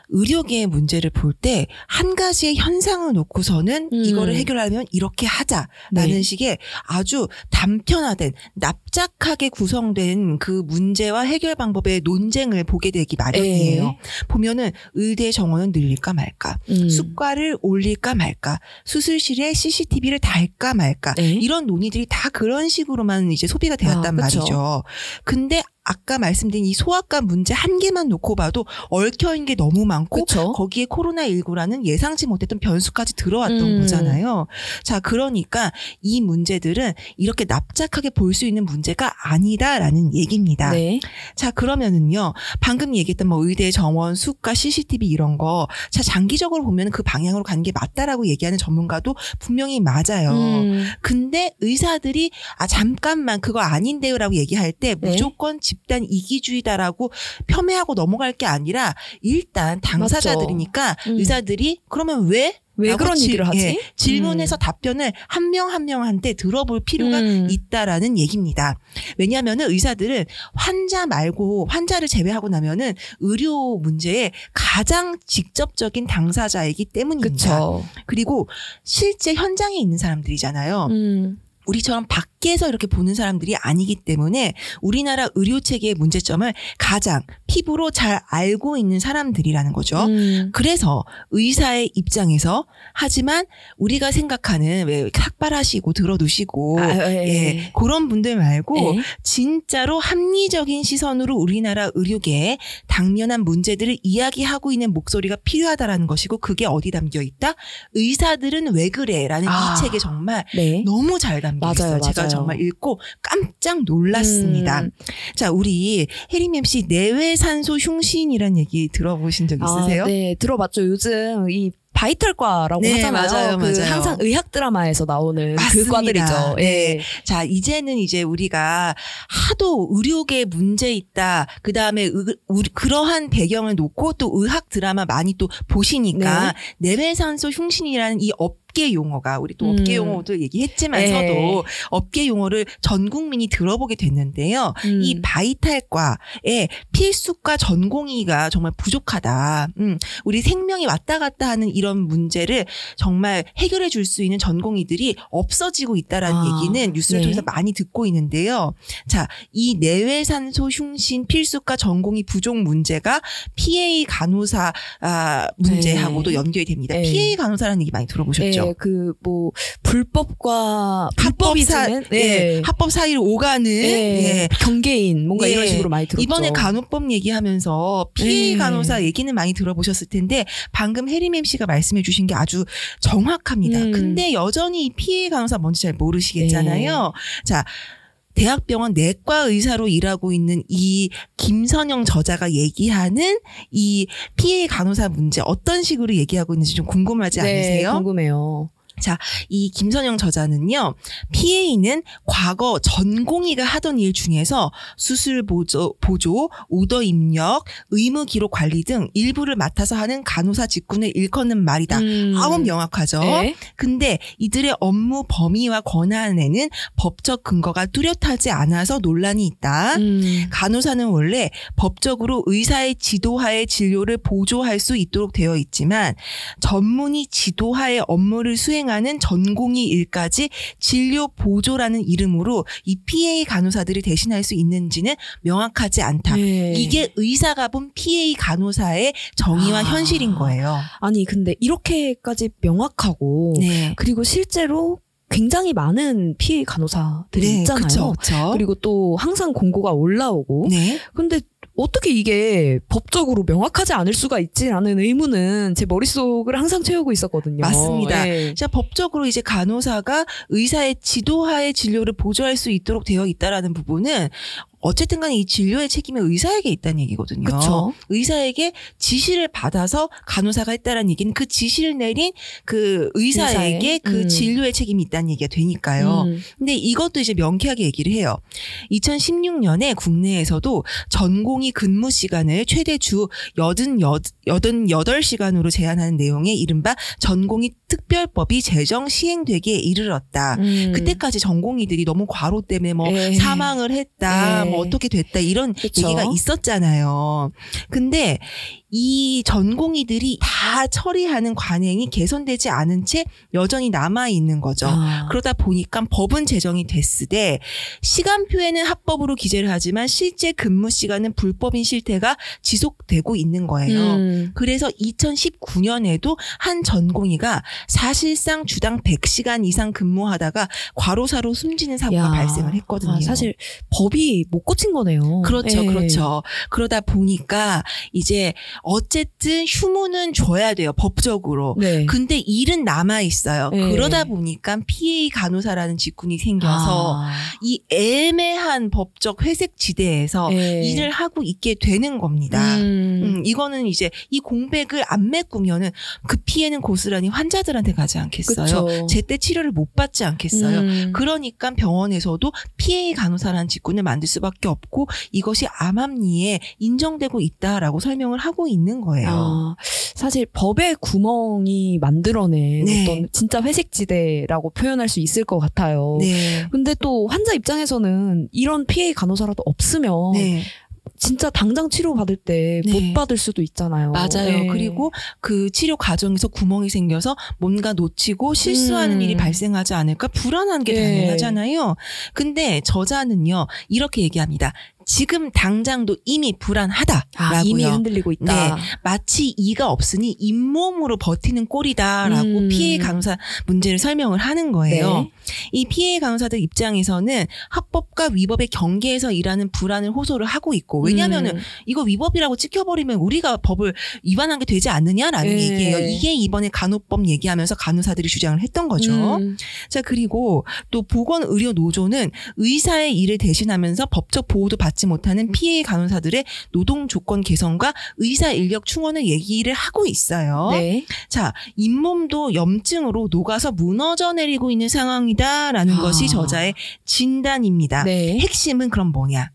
의료계의 문제를 볼 때 한 가지의 현상을 놓고서는 음. 이거를 해결하면 이렇게 하자라는 네. 식의 아주 단편화된 납작하게 구성된 그 문제와 해결 방법의 논쟁을 보게 되기 마련이에요. 네. 보면은 의대 정원은 늘릴까 말까, 음. 수가를 올릴까 말까, 수술실에 CCTV를 달까 말까 네. 이런 논의들이 다 그런 식으로만 이제 소비가 되었단 아. 말이죠. 근데 아까 말씀드린 이 소아과 문제 한 개만 놓고 봐도 얽혀있는 게 너무 많고 그쵸. 거기에 코로나19라는 예상치 못했던 변수까지 들어왔던 음. 거잖아요. 자, 그러니까 이 문제들은 이렇게 납작하게 볼 수 있는 문제가 아니다라는 얘기입니다. 네. 자, 그러면은요. 방금 얘기했던 뭐 의대 정원, 수가, CCTV 이런 거. 자, 장기적으로 보면 그 방향으로 가는 게 맞다라고 얘기하는 전문가도 분명히 맞아요. 음. 근데 의사들이 아 잠깐만 그거 아닌데요라고 얘기할 때 네. 무조건 집단 이기주의다라고 폄훼하고 넘어갈 게 아니라 일단 당사자들이니까 음. 의사들이 그러면 왜 왜 그런 질- 얘기를 하지? 예, 질문해서 음. 답변을 한 명 한 명한테 들어볼 필요가 음. 있다라는 얘기입니다. 왜냐하면은 의사들은 환자 말고 환자를 제외하고 나면은 의료 문제에 가장 직접적인 당사자이기 때문입니다. 그쵸. 그리고 실제 현장에 있는 사람들이잖아요. 음. 우리처럼 밖 에서 이렇게 보는 사람들이 아니기 때문에 우리나라 의료 체계의 문제점을 가장 피부로 잘 알고 있는 사람들이라는 거죠. 음. 그래서 의사의 입장에서 하지만 우리가 생각하는 왜 삭발하시고 들어두시고 아, 예. 예, 그런 분들 말고 예. 진짜로 합리적인 시선으로 우리나라 의료계의 당면한 문제들을 이야기하고 있는 목소리가 필요하다라는 것이고 그게 어디 담겨 있다? 의사들은 왜 그래라는 아. 이 책에 정말 네. 너무 잘 담겨 맞아요, 있어요. 제가 맞아요. 정말 읽고 깜짝 놀랐습니다. 음. 자, 우리 혜림 MC 내외산소 흉신이란 얘기 들어보신 적 있으세요? 아, 네, 들어봤죠. 요즘 이 vital과라고 네, 하잖아요. 맞아요, 그 맞아요. 항상 의학 드라마에서 나오는 그 맞습니다. 과들이죠. 네. 예. 자, 이제는 이제 우리가 하도 의료계 문제 있다. 그 다음에 그러한 배경을 놓고 또 의학 드라마 많이 또 보시니까 내외산소 흉신이라는 이 업계 용어가 우리 또 네. 음. 업계 용어도 얘기했지만서도 네. 업계 용어를 전 국민이 들어보게 됐는데요. 음. 이 바이탈과의 필수과 전공의가 정말 부족하다. 음, 우리 생명이 왔다 갔다 하는 이런 문제를 정말 해결해 줄 수 있는 전공의들이 없어지고 있다라는 아, 얘기는 뉴스를 네. 통해서 많이 듣고 있는데요. 자, 이 내외산소 흉신 필수과 전공의 부족 문제가 PA 간호사 아, 문제하고도 네. 연결이 됩니다. 네. PA 간호사라는 얘기 많이 들어보셨죠? 예, 그 뭐 불법과 합법 사, 불법이즘은 예, 합법 사이를 오가는 예, 예, 경계인 뭔가 예. 이런 식으로 많이 들었죠. 이번에 간호법 얘기하면서 피해 네. 간호사 얘기는 많이 들어보셨을 텐데 방금 혜림 MC가 말씀해 주신 게 아주 정확합니다. 음. 근데 여전히 이 피해 간호사 뭔지 잘 모르시겠잖아요. 자, 대학병원 내과 의사로 일하고 있는 이 김선영 저자가 얘기하는 이 피해 간호사 문제 어떤 식으로 얘기하고 있는지 좀 궁금하지 네, 않으세요? 궁금해요. 이 김선영 저자는요, PA는 과거 전공의가 하던 일 중에서 수술 보조, 보조, 오더 입력, 의무 기록 관리 등 일부를 맡아서 하는 간호사 직군을 일컫는 말이다. 음. 아우 명확하죠. 네. 근데 이들의 업무 범위와 권한에는 법적 근거가 뚜렷하지 않아서 논란이 있다. 음. 간호사는 원래 법적으로 의사의 지도하에 진료를 보조할 수 있도록 되어 있지만 전문의 지도하에 업무를 수행 하는 전공의 일까지 진료 보조라는 이름으로 이 PA 간호사들이 대신할 수 있는지는 명확하지 않다. 네. 이게 의사가 본 PA 간호사의 정의와 아. 현실인 거예요. 아니 근데 이렇게까지 명확하고 네. 그리고 실제로 굉장히 많은 피해 간호사들이 네, 있잖아요. 그쵸, 그쵸. 그리고 또 항상 공고가 올라오고 네. 근데 어떻게 이게 법적으로 명확하지 않을 수가 있지라는 의문은 제 머릿속을 항상 채우고 있었거든요. 맞습니다. 예. 자, 법적으로 이제 간호사가 의사의 지도하에 진료를 보조할 수 있도록 되어 있다라는 부분은 어쨌든 간에 이 진료의 책임이 의사에게 있다는 얘기거든요. 그쵸. 의사에게 지시를 받아서 간호사가 했다라는 얘기는 그 지시를 내린 그 의사에게 의사의, 그 음. 진료의 책임이 있다는 얘기가 되니까요. 음. 근데 이것도 이제 명쾌하게 얘기를 해요. 2016년에 국내에서도 전공의 근무 시간을 최대 주 88시간으로 제한하는 내용의 이른바 전공의 특별법이 제정 시행되기에 이르렀다. 음. 그때까지 전공의들이 너무 과로 때문에 뭐 예. 사망을 했다, 예. 뭐 어떻게 됐다 이런 그쵸. 얘기가 있었잖아요. 근데 이 전공의들이 다 처리하는 관행이 개선되지 않은 채 여전히 남아 있는 거죠. 아. 그러다 보니까 법은 제정이 됐으되 시간표에는 합법으로 기재를 하지만 실제 근무 시간은 불법인 실태가 지속되고 있는 거예요. 음. 그래서 2019년에도 한 전공의가 사실상 주당 100시간 이상 근무하다가 과로사로 숨지는 사고가 야. 발생을 했거든요. 아, 사실 법이 못 고친 거네요. 그렇죠, 예. 그렇죠. 그러다 보니까 이제 어쨌든 휴무는 줘야 돼요, 법적으로. 네. 근데 일은 남아 있어요. 네. 그러다 보니까 PA 간호사라는 직군이 생겨서 아. 이 애매한 법적 회색 지대에서 예. 일을 하고 있게 되는 겁니다. 음. 음, 이거는 이제 이 공백을 안 메꾸면은 그 피해는 고스란히 환자들한테 가지 않겠어요. 그쵸. 제때 치료를 못 받지 않겠어요. 음. 그러니까 병원에서도 PA 간호사라는 직군을 만들 수밖에 없고 이것이 암암리에 인정되고 있다라고 설명을 하고 있는 거예요. 아, 사실 법의 구멍이 만들어낸 네. 어떤 진짜 회색지대라고 표현할 수 있을 것 같아요. 네. 근데 또 환자 입장에서는 이런 피해 간호사라도 없으면 네. 진짜 당장 치료 받을 때못 네. 받을 수도 있잖아요. 맞아요. 네. 그리고 그 치료 과정에서 구멍이 생겨서 뭔가 놓치고 실수하는 음. 일이 발생하지 않을까 불안한 게 네. 당연하잖아요. 근데 저자는요, 이렇게 얘기합니다. 지금 당장도 이미 불안하다라고요. 아, 이미 흔들리고 있다. 마치 이가 없으니 잇몸으로 버티는 꼴이다라고 음. 피해 간호사 문제를 설명을 하는 거예요. 네. 이 피해 간호사들 입장에서는 합법과 위법의 경계에서 일하는 불안을 호소를 하고 있고 왜냐하면은 음. 이거 위법이라고 찍혀버리면 우리가 법을 위반한 게 되지 않느냐라는 네. 얘기예요. 이게 이번에 간호법 얘기하면서 간호사들이 주장을 했던 거죠. 음. 자 그리고 또 보건의료 노조는 의사의 일을 대신하면서 법적 보호도 받지 못하는 피해 간호사들의 노동 조건 개선과 의사 인력 충원을 얘기를 하고 있어요. 네. 자 잇몸도 염증으로 녹아서 무너져 내리고 있는 상황이다라는 아. 것이 저자의 진단입니다. 네. 핵심은 그럼 뭐냐?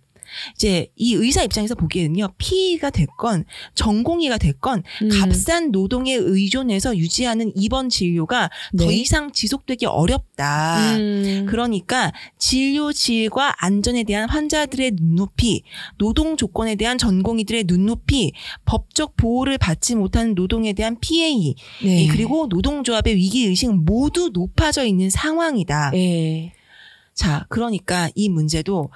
이제 이 의사 입장에서 보기에는요, 피의가 됐건 전공의가 됐건 음. 값싼 노동에 의존해서 유지하는 입원 진료가 더 네. 이상 지속되기 어렵다. 음. 그러니까 진료 질과 안전에 대한 환자들의 눈높이, 노동 조건에 대한 전공의들의 눈높이, 법적 보호를 받지 못하는 노동에 대한 PA, 네. 그리고 노동조합의 위기 의식 모두 높아져 있는 상황이다. 네. 자, 그러니까 이 문제도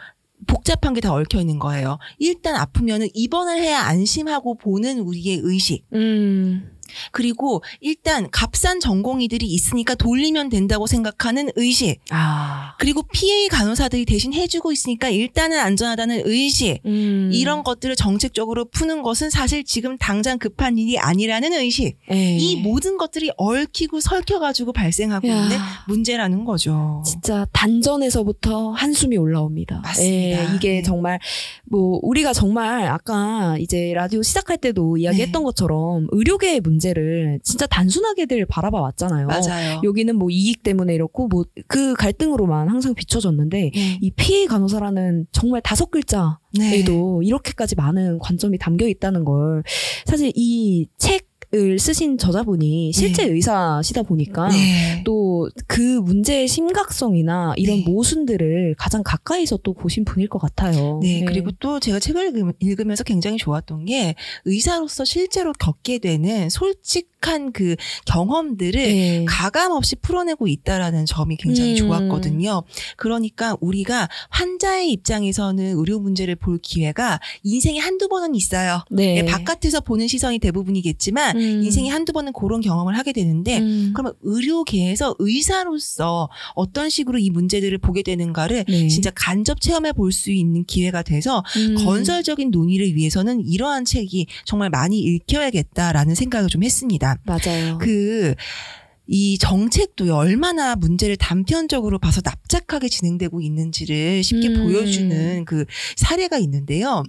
복잡한 게 다 얽혀 있는 거예요. 일단 아프면은 입원을 해야 안심하고 보는 우리의 의식. 음. 그리고 일단 값싼 전공의들이 있으니까 돌리면 된다고 생각하는 의식. 아. 그리고 PA 간호사들이 대신 해주고 있으니까 일단은 안전하다는 의식. 음. 이런 것들을 정책적으로 푸는 것은 사실 지금 당장 급한 일이 아니라는 의식. 네. 이 모든 것들이 얽히고 설켜가지고 발생하고 야. 있는 문제라는 거죠. 진짜 단전에서부터 한숨이 올라옵니다. 맞습니다. 예, 이게 네. 정말 뭐 우리가 정말 아까 이제 라디오 시작할 때도 이야기했던 네. 것처럼 의료계의 문제 를 진짜 단순하게들 바라봐 왔잖아요. 맞아요. 여기는 뭐 이익 때문에 이렇고 뭐 그 갈등으로만 항상 비춰졌는데 네. 이 피해 간호사라는 정말 다섯 글자에도 네. 이렇게까지 많은 관점이 담겨 있다는 걸 사실 이 책 을 쓰신 저자분이 실제 의사시다 보니까 네. 또그 문제의 심각성이나 이런 네. 모순들을 가장 가까이서 또 보신 분일 것 같아요. 네, 그리고 또 제가 책을 읽으- 읽으면서 굉장히 좋았던 게 의사로서 실제로 겪게 되는 솔직 한 그 경험들을 네. 가감 없이 풀어내고 있다라는 점이 굉장히 음. 좋았거든요. 그러니까 우리가 환자의 입장에서는 의료 문제를 볼 기회가 인생에 한두 번은 있어요. 네. 예, 바깥에서 보는 시선이 대부분이겠지만 음. 인생에 한두 번은 그런 경험을 하게 되는데 음. 그러면 의료계에서 의사로서 어떤 식으로 이 문제들을 보게 되는가를 네. 진짜 간접 체험해 볼 수 있는 기회가 돼서 음. 건설적인 논의를 위해서는 이러한 책이 정말 많이 읽혀야겠다라는 생각을 좀 했습니다. 맞아요. 그, 이 정책도요, 얼마나 문제를 단편적으로 봐서 납작하게 진행되고 있는지를 쉽게 음. 보여주는 그 사례가 있는데요.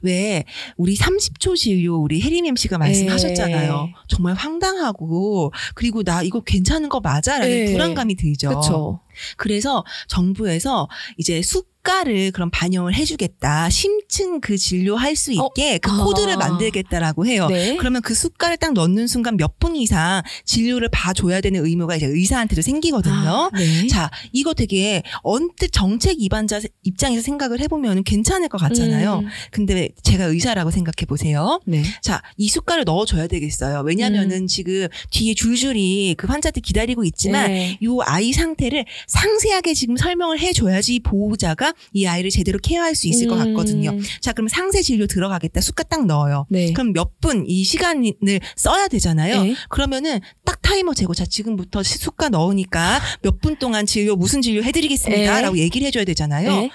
왜, 우리 30초 진료, 우리 혜림 MC가 말씀하셨잖아요. 네. 정말 황당하고, 그리고 나 이거 괜찮은 거 맞아? 라는 네. 불안감이 들죠. 그렇죠. 그래서 정부에서 이제 숫 수가를 그럼 반영을 해주겠다. 심층 그 진료할 수 있게 그 아. 코드를 만들겠다라고 해요. 네. 그러면 그 수가를 딱 넣는 순간 몇 분 이상 진료를 봐줘야 되는 의무가 이제 의사한테도 생기거든요. 아, 네. 자, 이거 되게 언뜻 정책 입안자 입장에서 생각을 해보면 괜찮을 것 같잖아요. 음, 근데 제가 의사라고 생각해 보세요. 네. 자, 이 숟가를 넣어줘야 되겠어요. 왜냐면은 지금 뒤에 줄줄이 그 환자들 기다리고 있지만 네. 요 아이 상태를 상세하게 지금 설명을 해줘야지 보호자가 이 아이를 제대로 케어할 수 있을 것 음, 같거든요. 자, 그럼 상세 진료 들어가겠다. 숟가 딱 넣어요. 네. 그럼 몇 분 이 시간을 써야 되잖아요. 네. 그러면은 딱 타이머 재고 자 지금부터 숟가 넣으니까 몇 분 동안 진료 무슨 진료 해드리겠습니다라고 얘기를 해줘야 되잖아요. 네.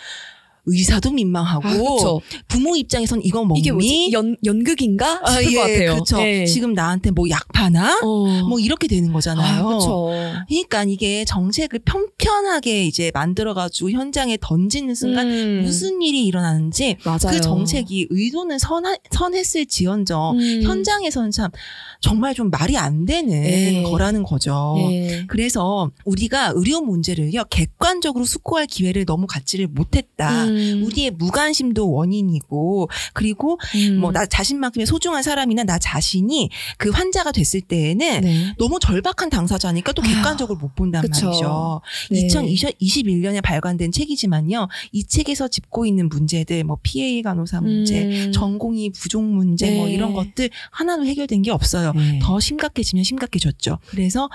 의사도 민망하고 아. 부모 입장에선 이건 뭐니? 이게 뭐지? 연, 연극인가? 아, 것 같아요. 그렇죠. 네. 지금 나한테 뭐 약 파나? 어. 뭐 이렇게 되는 거잖아요. 아. 그러니까 이게 정책을 편편하게 이제 만들어가지고 현장에 던지는 순간 음, 무슨 일이 일어나는지 맞아요. 그 정책이 의도는 선하, 선했을 지언정 음. 현장에서는 참 정말 좀 말이 안 되는 네. 거라는 거죠. 네. 그래서 우리가 의료 문제를요 객관적으로 숙고할 기회를 너무 갖지를 못했다. 음. 우리의 무관심도 원인이고 그리고 음. 뭐나 자신만큼의 소중한 사람이나 나 자신이 그 환자가 됐을 때에는 네. 너무 절박한 당사자니까 또 아휴, 객관적으로 못 본단 그쵸. 말이죠. 네. 2021년에 발간된 책이지만요. 이 책에서 짚고 있는 문제들 뭐 PA 간호사 문제, 음. 전공의 부족 문제 뭐 네. 이런 것들 하나도 해결된 게 없어요. 네. 더 심각해지면 심각해졌죠. 그래서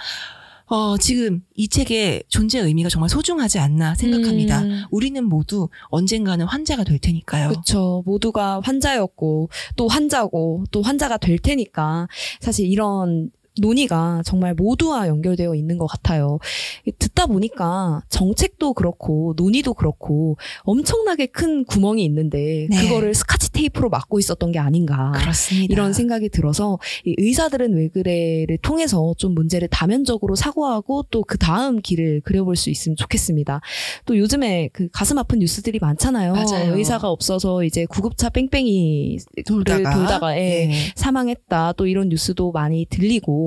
어, 지금 이 책의 존재 의미가 정말 소중하지 않나 생각합니다. 음. 우리는 모두 언젠가는 환자가 될 테니까요. 그렇죠. 모두가 환자였고 또 환자고 또 환자가 될 테니까 사실 이런 논의가 정말 모두와 연결되어 있는 것 같아요. 듣다 보니까 정책도 그렇고 논의도 그렇고 엄청나게 큰 구멍이 있는데 네. 그거를 스카치 테이프로 막고 있었던 게 아닌가. 그렇습니다. 이런 생각이 들어서 이 의사들은 왜 그래를 통해서 좀 문제를 다면적으로 사고하고 또 그 다음 길을 그려볼 수 있으면 좋겠습니다. 또 요즘에 그 가슴 아픈 뉴스들이 많잖아요. 맞아요. 의사가 없어서 이제 구급차 뺑뺑이 돌다가, 돌다가, 예, 네. 사망했다. 또 이런 뉴스도 많이 들리고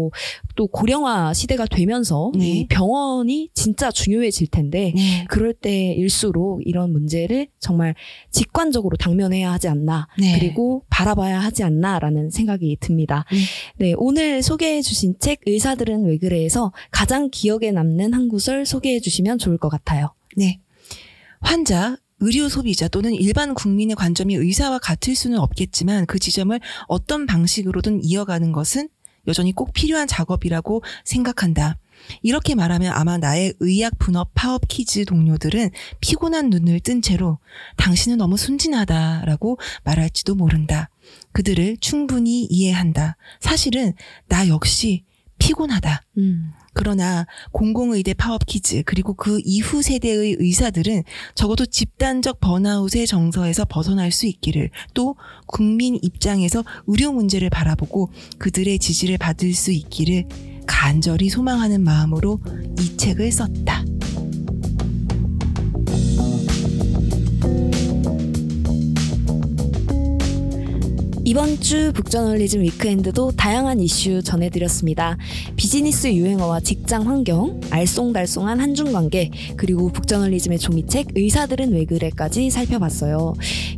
또 고령화 시대가 되면서 네. 이 병원이 진짜 중요해질 텐데 네. 그럴 때일수록 이런 문제를 정말 직관적으로 당면해야 하지 않나 네. 그리고 바라봐야 하지 않나라는 생각이 듭니다. 음. 네, 오늘 소개해 주신 책 의사들은 왜 그래에서 가장 기억에 남는 한 구절 소개해 주시면 좋을 것 같아요. 네. 환자, 의료 소비자 또는 일반 국민의 관점이 의사와 같을 수는 없겠지만 그 지점을 어떤 방식으로든 이어가는 것은 여전히 꼭 필요한 작업이라고 생각한다. 이렇게 말하면 아마 나의 의약 분업 파업 kids 동료들은 피곤한 눈을 뜬 채로 당신은 너무 순진하다라고 말할지도 모른다. 그들을 충분히 이해한다. 사실은 나 역시 피곤하다. 음. 그러나 공공의대 파업 kids 그리고 그 이후 세대의 의사들은 적어도 집단적 번아웃의 정서에서 벗어날 수 있기를 또 국민 입장에서 의료 문제를 바라보고 그들의 지지를 받을 수 있기를 간절히 소망하는 마음으로 이 책을 썼다. 이번 주 북저널리즘 위크엔드도 다양한 이슈 전해드렸습니다. 비즈니스 유행어와 직장 환경, 알쏭달쏭한 한중 관계, 그리고 북저널리즘의 종이책 의사들은 왜 그래까지 살펴봤어요.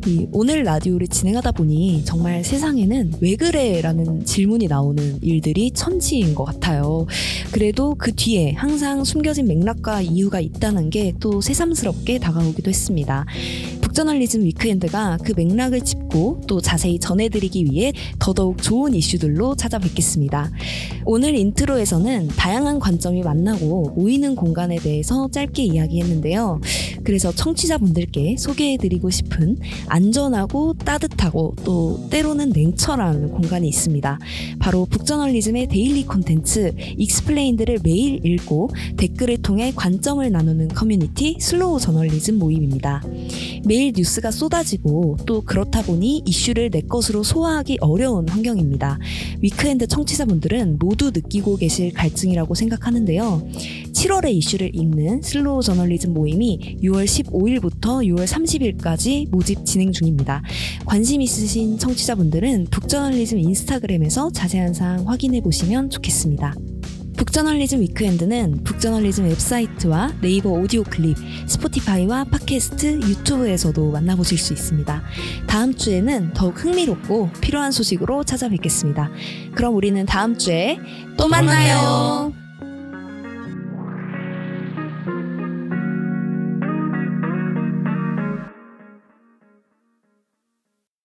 이 오늘 라디오를 진행하다 보니 정말 세상에는 왜 그래라는 질문이 나오는 일들이 천지인 것 같아요. 그래도 그 뒤에 항상 숨겨진 맥락과 이유가 있다는 게 또 새삼스럽게 다가오기도 했습니다. 북저널리즘 weekend가 그 맥락을 짚고 또 자세히 전해드리기 위해 더더욱 좋은 이슈들로 찾아뵙겠습니다. 오늘 intro에서는 다양한 관점이 만나고 모이는 공간에 대해서 짧게 이야기했는데요. 그래서 청취자분들께 소개해드리고 싶은 안전하고 따뜻하고 또 때로는 냉철한 공간이 있습니다. 바로 북저널리즘의 daily 콘텐츠 explained를 매일 읽고 댓글을 통해 관점을 나누는 커뮤니티 slow 저널리즘 모임입니다. 매일 뉴스가 쏟아지고 또 그렇다 보니 이슈를 내 것으로 소화하기 어려운 환경입니다. weekend 청취자분들은 모두 느끼고 계실 갈증이라고 생각하는데요. 7월의 이슈를 읽는 slow 저널리즘 모임이 6월 15일부터 6월 30일까지 모집 진행 중입니다. 관심 있으신 청취자분들은 북저널리즘 인스타그램에서 자세한 사항 확인해 보시면 좋겠습니다. 북저널리즘 위크엔드는 북저널리즘 웹사이트와 네이버 오디오 클립, 스포티파이와 팟캐스트, 유튜브에서도 만나보실 수 있습니다. 다음 주에는 더욱 흥미롭고 필요한 소식으로 찾아뵙겠습니다. 그럼 우리는 다음 주에 또 만나요.